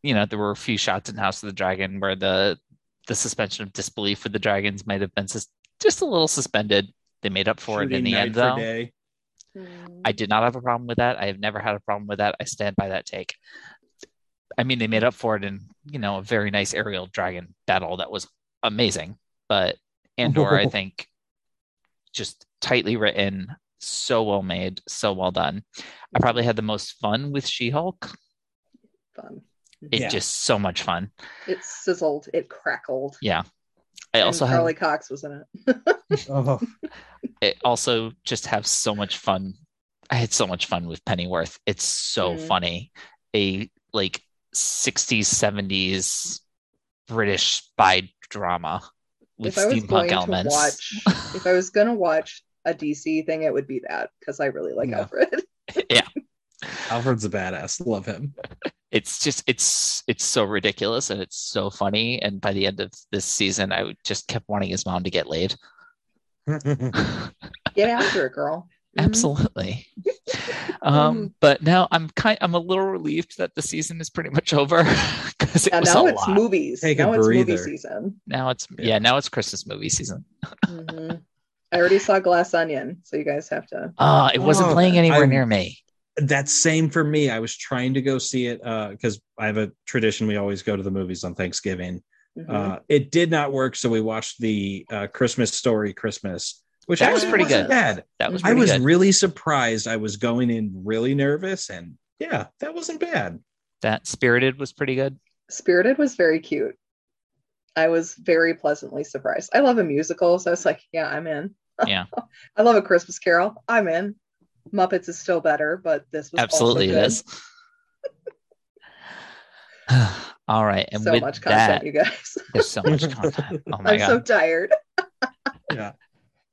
You know, there were a few shots in House of the Dragon where the the suspension of disbelief with the dragons might have been sus- just a little suspended. They made up for it in the end, for though. day. I did not have a problem with that. I have never had a problem with that. I stand by that take. I mean, they made up for it in, you know, a very nice aerial dragon battle that was amazing. But Andor, I think, just tightly written, so well made, so well done. I probably had the most fun with She Hulk. Fun. It Yeah. just so much fun. It sizzled. It crackled. Yeah. I And also Charlie have Cox was in it. Oh, it also just have so much fun. I had so much fun with Pennyworth. It's so Mhm. funny. A like 60s, 70s British spy drama with if I was going steampunk elements. to watch, if I was going to watch a DC thing, it would be that because I really like Alfred. Yeah. Alfred. Alfred's a badass. Love him. It's just it's it's so ridiculous and it's so funny. And by the end of this season, I just kept wanting his mom to get laid. Get after it, girl. Mhm. Absolutely. um, but now I'm kind I'm a little relieved that the season is pretty much over because it Yeah, was now a it's lot. movies. Take a now it's movie season. Now it's Yeah. yeah. now it's Christmas movie season. Mhm. I already saw Glass Onion, so you guys have to. Uh it wasn't Oh, playing anywhere I- near me. That's same for me. I was trying to go see it because I have a tradition. We always go to the movies on Thanksgiving. Mhm. Uh, it did not work, so we watched the uh, Christmas Story Christmas, which That was pretty wasn't good. Bad. That was I was good. really surprised. I was going in really nervous, and yeah, that wasn't bad. that Spirited was pretty good. Spirited was very cute. I was very pleasantly surprised. I love a musical, so I was like, yeah, I'm in. Yeah. I love a Christmas Carol. I'm in. Muppets is still better, but this was Absolutely it also is. All right. And so with much content, that, you guys. there's so much content. Oh my I'm god. so tired. Yeah.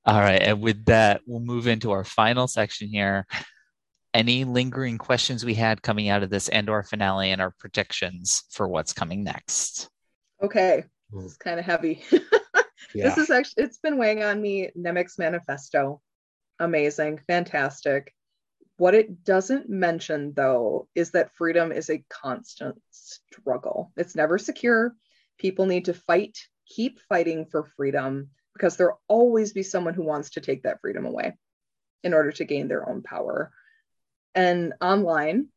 All right. And with that, we'll move into our final section here. Any lingering questions we had coming out of this Andor finale and our predictions for what's coming next? Okay, Mm. this is kind of heavy. Yeah. This is actually it's been weighing on me. Nemik's manifesto, amazing, fantastic. What it doesn't mention, though, is that freedom is a constant struggle. It's never secure. People need to fight, keep fighting for freedom, because there'll always be someone who wants to take that freedom away in order to gain their own power. And online,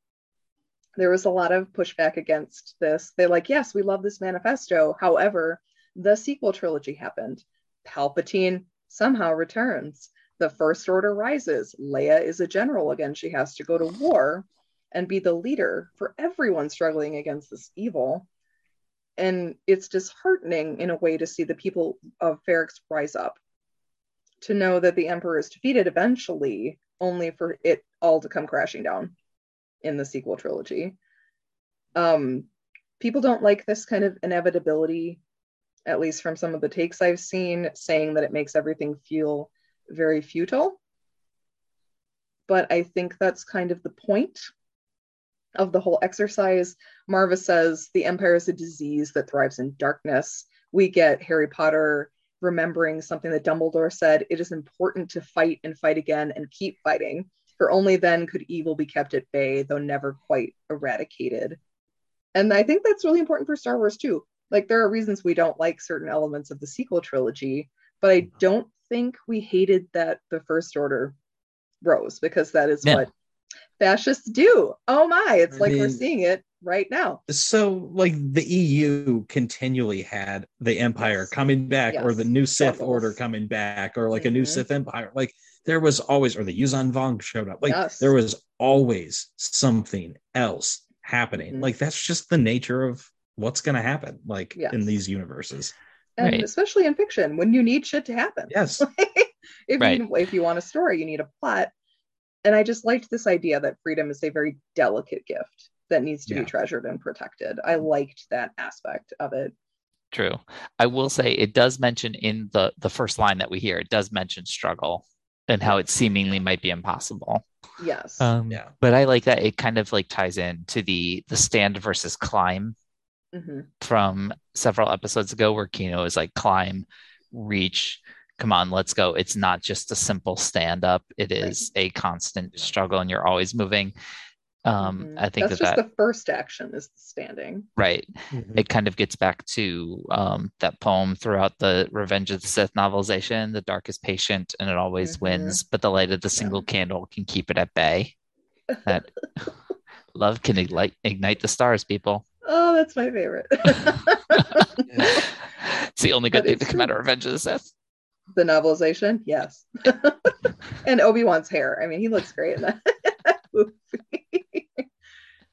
there was a lot of pushback against this. They're like, yes, we love this manifesto. However, the sequel trilogy happened. Palpatine somehow returns. The First Order rises. Leia is a general again. She has to go to war and be the leader for everyone struggling against this evil. And it's disheartening in a way to see the people of Ferrix rise up, to know that the Emperor is defeated eventually, only for it all to come crashing down in the sequel trilogy. Um, people don't like this kind of inevitability, at least from some of the takes I've seen, saying that it makes everything feel very futile. But I think that's kind of the point of the whole exercise. Maarva says the Empire is a disease that thrives in darkness. We get Harry Potter remembering something that Dumbledore said it is important to fight and fight again and keep fighting, for only then could evil be kept at bay, though never quite eradicated. And I think that's really important for Star Wars too. Like, there are reasons we don't like certain elements of the sequel trilogy, but I mm-hmm. don't think we hated that the First Order rose because that is Yeah. what fascists do. Oh my, it's I like we're seeing it right now. So, like the EU continually had the Empire Yes. coming back, or the new Sith Struggles. Order coming back, or like a new Mhm. Sith Empire. Like there was always, or the Yuuzhan Vong showed up. Like Yes. there was always something else happening. Mhm. Like that's just the nature of what's going to happen. Like Yes. in these universes. And Right. especially in fiction, when you need shit to happen. Yes. if Right. you if you want a story, you need a plot. And I just liked this idea that freedom is a very delicate gift that needs to Yeah. be treasured and protected. I liked that aspect of it. True. I will say it does mention in the the first line that we hear, it does mention struggle and how it seemingly might be impossible. Yes. Um, Yeah. But I like that it kind of like ties in to the the stand versus climb hmm from several episodes ago, where Kino is like climb, reach, come on, let's go. It's not just a simple stand up; it is a constant Yeah. struggle, and you're always moving. Um, Mhm. I think that's that just that the first action is the standing. right. Mhm. it kind of gets back to um, that poem throughout the Revenge of the Sith novelization. The dark is patient and it always Mhm. wins, but the light of the single candle can keep it at bay. That love can ignite, ignite the stars, people. Oh, that's my favorite. it's the only good thing to come out of. Revenge of the Sith. the novelization, yes. and Obi Wan's hair. I mean, he looks great in that movie.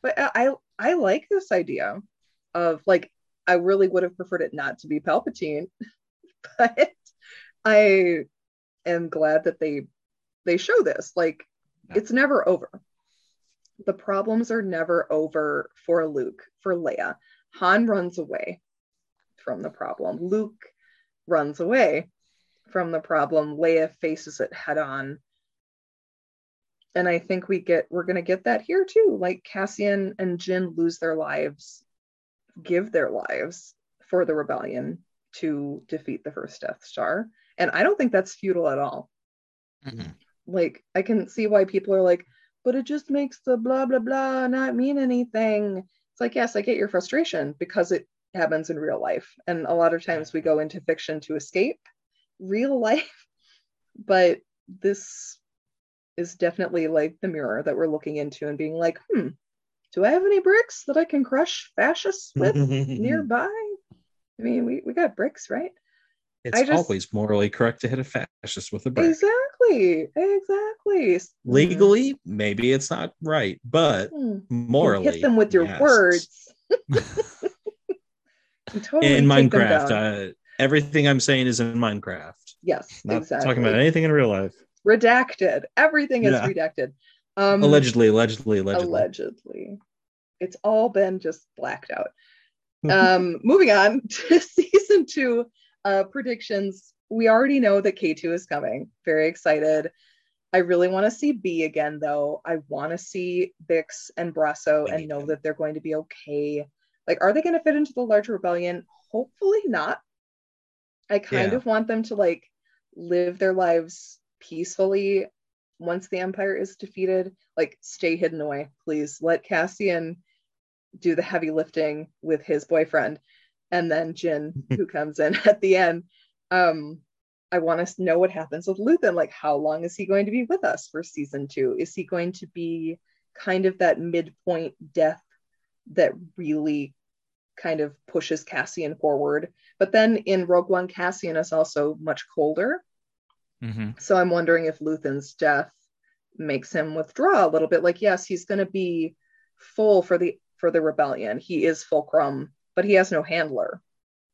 but I I like this idea of like I really would have preferred it not to be Palpatine, but I am glad that they they show this. Like Yeah. it's never over. The problems are never over for Luke, for Leia. Han runs away from the problem. Luke runs away from the problem. Leia faces it head on. And I think we get we're gonna get that here too. Like Cassian and Jyn lose their lives, give their lives for the rebellion to defeat the first Death Star. And I don't think that's futile at all. Mhm. Like I can see why people are like, but it just makes the blah blah blah not mean anything. It's like, yes, I get your frustration because it happens in real life. And a lot of times we go into fiction to escape real life. But this is definitely like the mirror that we're looking into and being like, hmm, do I have any bricks that I can crush fascists with nearby? I mean, we, we got bricks, right? It's just- always morally correct to hit a fascist with a brick. Exactly. Exactly. Legally, maybe it's not right, but Hmm. morally, hit them with your yes. words. Totally In Minecraft, uh, everything I'm saying is in Minecraft. yes, Not exactly. talking about anything in real life. redacted. Everything is Yeah. redacted. Um, allegedly, allegedly, allegedly. allegedly. It's all been just blacked out. Um, moving on to season two uh, predictions. We already know that K2 is coming. Very excited. I really want to see B again, though. I want to see Bix and Brasso and know that they're going to be okay. Like, are they going to fit into the larger rebellion? Hopefully not. I kind Yeah. of want them to like live their lives peacefully once the Empire is defeated, like stay hidden away, please. Let Cassian do the heavy lifting with his boyfriend, and then Jyn, who comes in at the end. Um, I want to know what happens with Luthen. Like, how long is he going to be with us for season two? Is he going to be kind of that midpoint death that really kind of pushes Cassian forward? But then in Rogue One, Cassian is also much colder. hmm So I'm wondering if Luthen's death makes him withdraw a little bit. Like, yes, he's going to be full for the for the rebellion. He is fulcrum, but he has no handler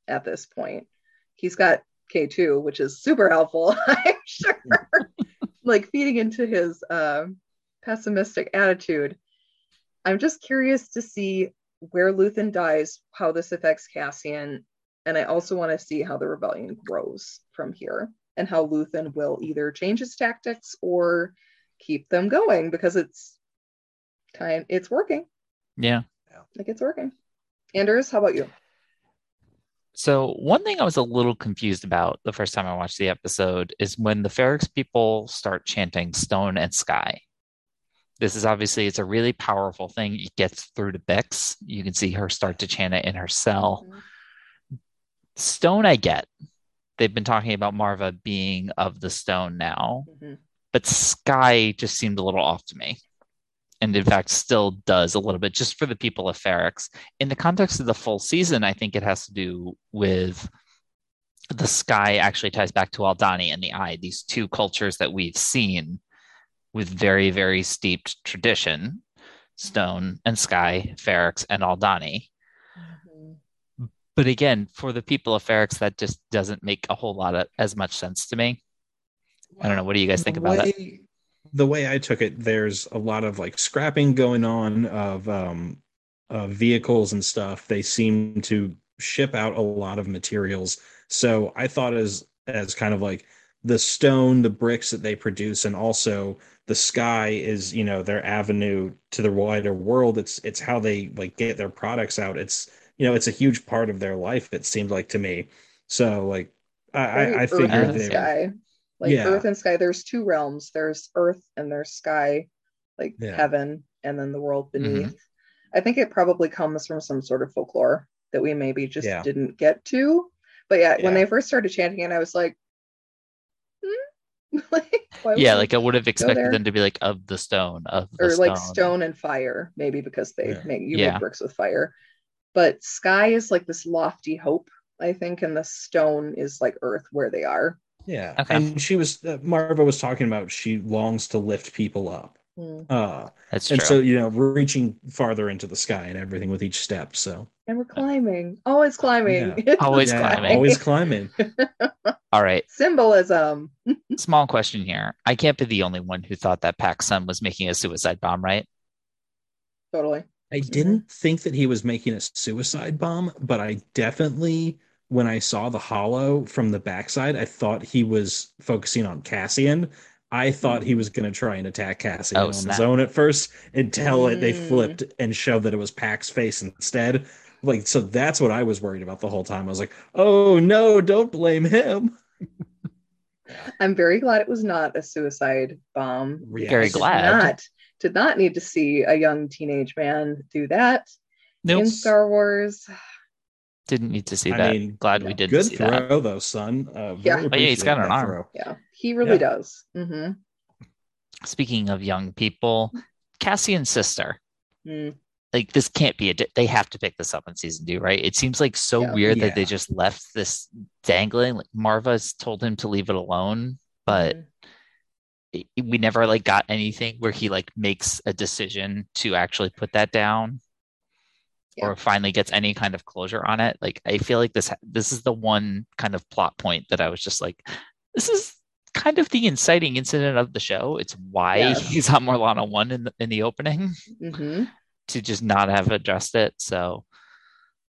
at this point. He's got K2, which is super helpful, I'm sure. like feeding into his um, pessimistic attitude. I'm just curious to see where Luthen dies, how this affects Cassian, and I also want to see how the rebellion grows from here and how Luthen will either change his tactics or keep them going because it's time it's working. Yeah. Like it's working. Anders, how about you? So one thing I was a little confused about the first time I watched the episode is when the Ferrix people start chanting stone and sky. This is obviously it's a really powerful thing. It gets through to Bix. You can see her start to chant it in her cell. Stone I get. They've been talking about Maarva being of the stone now, Mhm. but sky just seemed a little off to me. And in fact, still does a little bit just for the people of Ferrix. In the context of the full season, I think it has to do with the sky actually ties back to Aldhani and the eye, these two cultures that we've seen with very, very steeped tradition stone and sky, Ferrix and Aldhani. But again, for the people of Ferrix, that just doesn't make a whole lot of as much sense to me. I don't know. What do you guys think about way? The way I took it, there's a lot of like scrapping going on of um of vehicles and stuff. They seem to ship out a lot of materials. So I thought as as kind of like the stone, the bricks that they produce, and also the sky is, you know, their avenue to the wider world. It's it's how they like get their products out. It's you know, it's a huge part of their life, it seemed like to me. So like I, I, I figured they sky. Like Yeah. earth and sky, there's two realms. There's earth and there's sky, like Yeah. heaven, and then the world beneath. I think it probably comes from some sort of folklore that we maybe just Yeah. didn't get to. But yeah, when Yeah. they first started chanting it, I was like, hmm? like, Yeah, like I would have expected them to be like of the stone, of the or stone. like stone and fire, maybe because they Yeah. make you Yeah. make bricks with fire. But sky is like this lofty hope, I think, and the stone is like earth where they are. Yeah. Okay. And she was uh, Maarva was talking about she longs to lift people up. Hmm. Uh That's true. and so you know reaching farther into the sky and everything with each step. So And we're climbing, always climbing, Always yeah, climbing. always climbing. All right. symbolism. Small question here. I can't be the only one who thought that Paak's son was making a suicide bomb, right? Totally. I didn't think that he was making a suicide bomb, but I definitely when I saw the hollow from the backside, I thought he was focusing on Cassian. I thought he was going to try and attack Cassian Oh, on snap. his own at first until it, they Mm. flipped and showed that it was Paak's face instead. Like, so that's what I was worried about the whole time. I was like, oh no, don't blame him. I'm very glad it was not a suicide bomb. Yeah. Very I did glad. Not, did not need to see a young teenage man do that Nope. in Star Wars. Didn't need to see I that. mean, Glad we didn't Good see throw, that. though, son. Uh, Yeah. Oh, yeah, he's got an of that arm. throw. Yeah, he really Yeah. does. hmm Speaking of young people, Cassian's sister. Mm. Like this can't be a. di- They have to pick this up in season two, right? It seems like so Yeah. weird that they just left this dangling. Like Maarva's told him to leave it alone, but it- we never like got anything where he like makes a decision to actually put that down or finally gets any kind of closure on it like i feel like this this is the one kind of plot point that i was just like this is kind of the inciting incident of the show it's why Yeah. he's on Morlana 1 in the, in the opening Mhm. to just not have addressed it so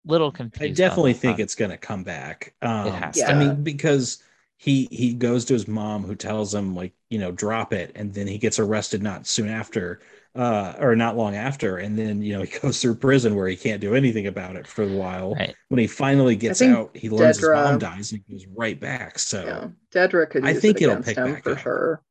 little confused I definitely think it's going to come back. Um, has to. I mean, because he he goes to his mom, who tells him like, you know, drop it, and then he gets arrested not soon after, uh, or not long after, and then you know he goes through prison where he can't do anything about it for a while. Right. When he finally gets out, he learns Dedra- his mom dies, and he goes right back. So Yeah, Dedra could I think it it'll pick him back for up. sure.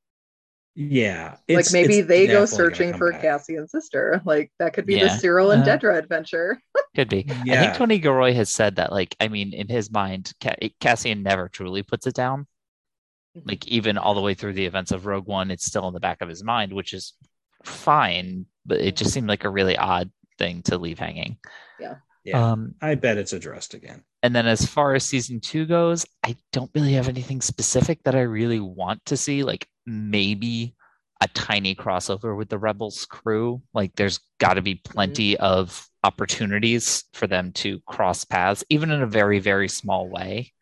Yeah, like maybe it's they go searching for back. Cassie's sister. Like that could be the Syril and Uh, Dedra adventure. Could be. I think Tony Gilroy has said that, like, I mean, in his mind, Ca- Cassian never truly puts it down. Like, even all the way through the events of Rogue One, it's still in the back of his mind, which is fine, but it just seemed like a really odd thing to leave hanging. Yeah. Um, I bet it's addressed again. and then as far as season two goes, I don't really have anything specific that I really want to see. Like maybe a tiny crossover with the Rebels crew. Like there's got to be plenty of opportunities for them to cross paths, even in a very, very small way.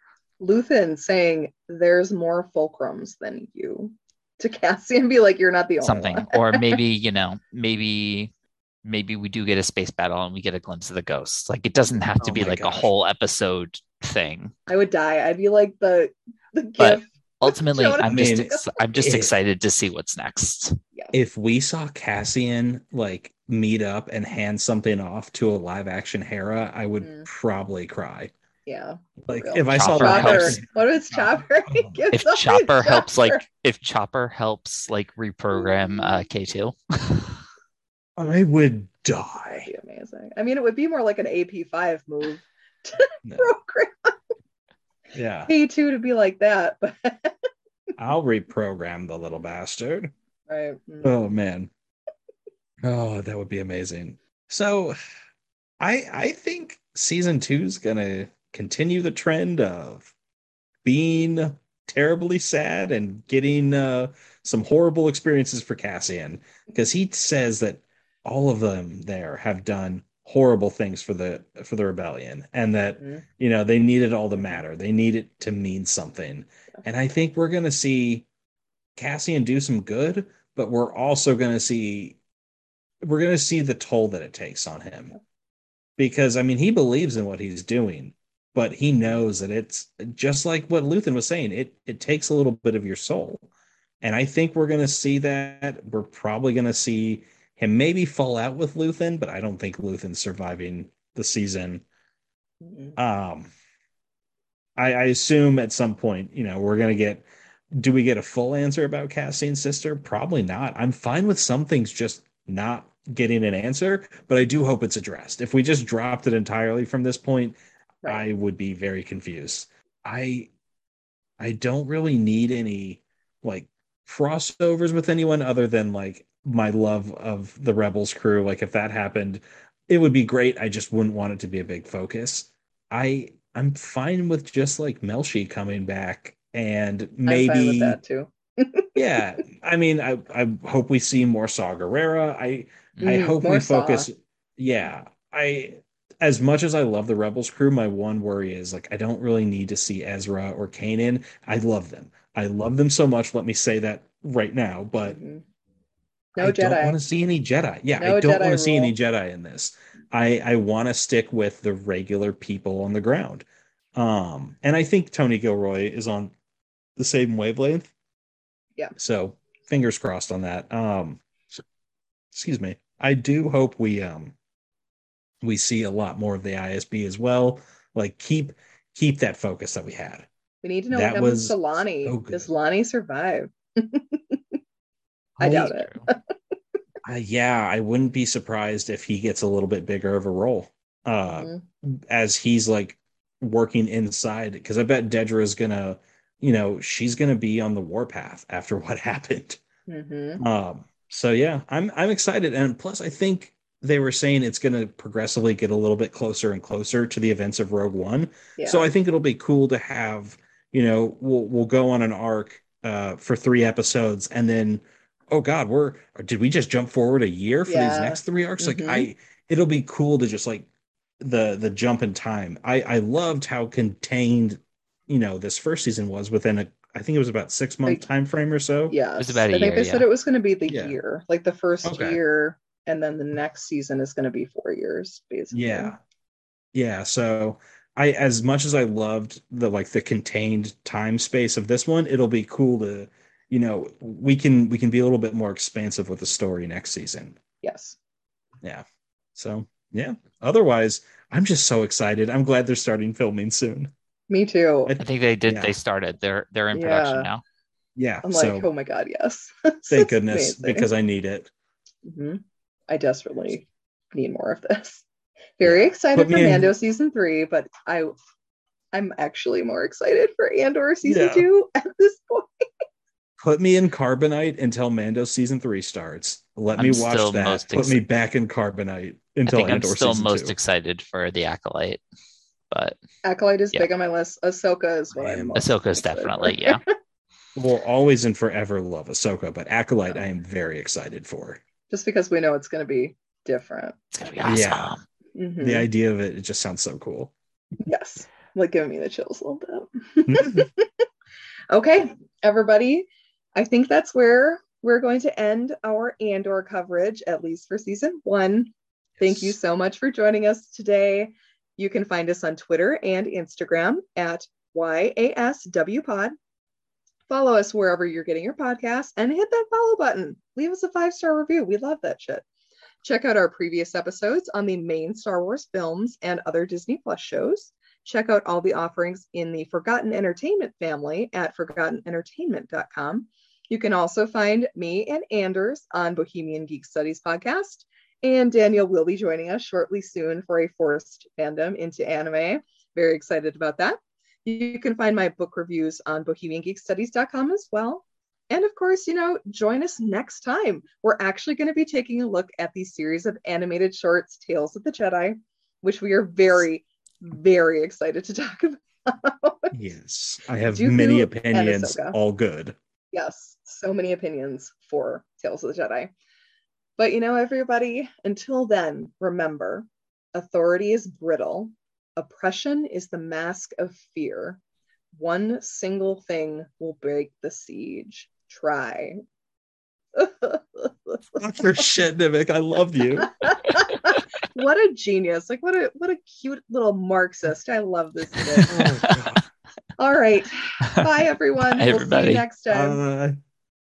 Luthen saying there's more fulcrums than you to Cassie and be like, you're not the only Something. one. or maybe, you know, maybe maybe we do get a space battle and we get a glimpse of the ghosts. Like it doesn't have to Oh be my like a whole episode thing. I would die. I'd be like the the But. Ultimately, I'm just ex- I'm just It- excited to see what's next. If we saw Cassian like meet up and hand something off to a live action Hera, I would Mm. probably cry. Yeah. Like real. if I saw Chopper that. Chopper. helps. What if Chopper? Oh. if something to Chopper helps like if Chopper helps like reprogram uh K2. I would die. be amazing. I mean, it would be more like an AP5 move No. program Yeah. P2 to be like that, but I'll reprogram the little bastard. right. mm. Oh man. Oh, that would be amazing. So I I think season two is gonna continue the trend of being terribly sad and getting uh some horrible experiences for Cassian. Because he says that all of them there have done horrible things for the for the rebellion and that Mhm. you know they need it all to matter. They need it to mean something. And i think we're going to see cassian do some good but we're also going to see we're going to see the toll that it takes on him. Because i mean he believes in what he's doing but he knows that it's just like what luthen was saying it it takes a little bit of your soul. And i think we're going to see that. We're probably going to see him maybe fall out with luthen but i don't think luthen's surviving the season. Um I, I assume at some point you know we're gonna get do we get a full answer about cassian's sister? Probably not. I'm fine with some things just not getting an answer but i do hope it's addressed. If we just dropped it entirely from this point Right. i would be very confused i i don't really need any like crossovers with anyone other than like my love of the rebels crew like if that happened it would be great i just wouldn't want it to be a big focus i i'm fine with just like melshi coming back and I'm fine with maybe that too. yeah i mean i i hope we see more saw Gerrera. i i Mm, hope more we Saw. focus yeah i as much as i love the rebels crew my one worry is like i don't really need to see ezra or kanan i love them i love them so much let me say that right now but Mhm. No I don't want to see any Jedi. Yeah, No I don't want to see any. Jedi in this. I I want to stick with the regular people on the ground. Um, and I think Tony Gilroy is on the same wavelength. Yeah. So fingers crossed on that. Um, excuse me. I do hope we um we see a lot more of the ISB as well. Like keep keep that focus that we had. We need to know That what was to Lonni. so. Does Lonni survive? I doubt it. Uh, yeah, I wouldn't be surprised if he gets a little bit bigger of a role. Uh, Mhm. as he's like working inside because I bet Dedra is gonna, you know, she's gonna be on the warpath after what happened. Mhm. Um, so yeah, I'm I'm excited, and plus I think they were saying it's gonna progressively get a little bit closer and closer to the events of Rogue One. Yeah. So I think it'll be cool to have, you know, we'll we'll go on an arc uh for three episodes and then oh god, we're did we just jump forward a year for these next three arcs? Mhm. Like I it'll be cool to just like the the jump in time. I I loved how contained, you know, this first season was within a I think it was about six month Like- time frame or so. Yes. was about a I think year, they said it was going to be the Yeah. year, like the first Okay. year, and then the next season is going to be four years, basically. Yeah. Yeah. So I as much as I loved the like the contained time space of this one, it'll be cool to, you know, we can we can be a little bit more expansive with the story next season. Yes. Yeah. So yeah. Otherwise, I'm just so excited. I'm glad they're starting filming soon. Me too. I- I think they did. Yeah. They started. They're they're in Yeah. production now. Yeah. I'm so like, oh my god, yes. thank goodness because I need it. hmm I desperately need more of this. Very Yeah. excited for me in- Mando season three, but I, I'm actually more excited for Andor season Yeah. two at this point. Put me in Carbonite until Mando season three starts. Let I'm me watch that. most Put ex- me back in Carbonite until I until think I'm still season most two. excited for the acolyte, but Acolyte is Yeah. big on my list. Ahsoka is what I I'm. am- most Ahsoka's excited definitely yeah. We'll always and forever love Ahsoka, but Acolyte I am very excited for. Just because we know it's going to be different. It's gonna be awesome. Yeah. Mhm. The idea of it, it just sounds so cool. Yes, like giving me the chills a little bit. okay, everybody. I think that's where we're going to end our Andor coverage, at least for season one. Thank you so much for joining us today. You can find us on Twitter and Instagram at YASWPod. Follow us wherever you're getting your podcasts and hit that follow button. Leave us a five star review. We love that shit. Check out our previous episodes on the main Star Wars films and other Disney Plus shows. Check out all the offerings in the Forgotten Entertainment family at forgottenentertainment.com. You can also find me and Anders on Bohemian Geek Studies podcast. And Daniel will be joining us shortly soon for a forced fandom into anime. Very excited about that. You can find my book reviews on bohemiangeekstudies.com as well. And of course, you know, join us next time. We're actually going to be taking a look at the series of animated shorts, Tales of the Jedi, which we are very, very excited to talk about. Yes. I have Dooku many opinions, all good. yes, so many opinions for Tales of the Jedi. But you know, everybody, until then, remember authority is brittle, oppression is the mask of fear. One single thing will break the siege. Try. For shit, Nemik, I love you. what a genius. Like what a what a cute little Marxist. I love this kid. Oh, All right. Bye everyone. Bye, We'll see everybody. you next time. Uh,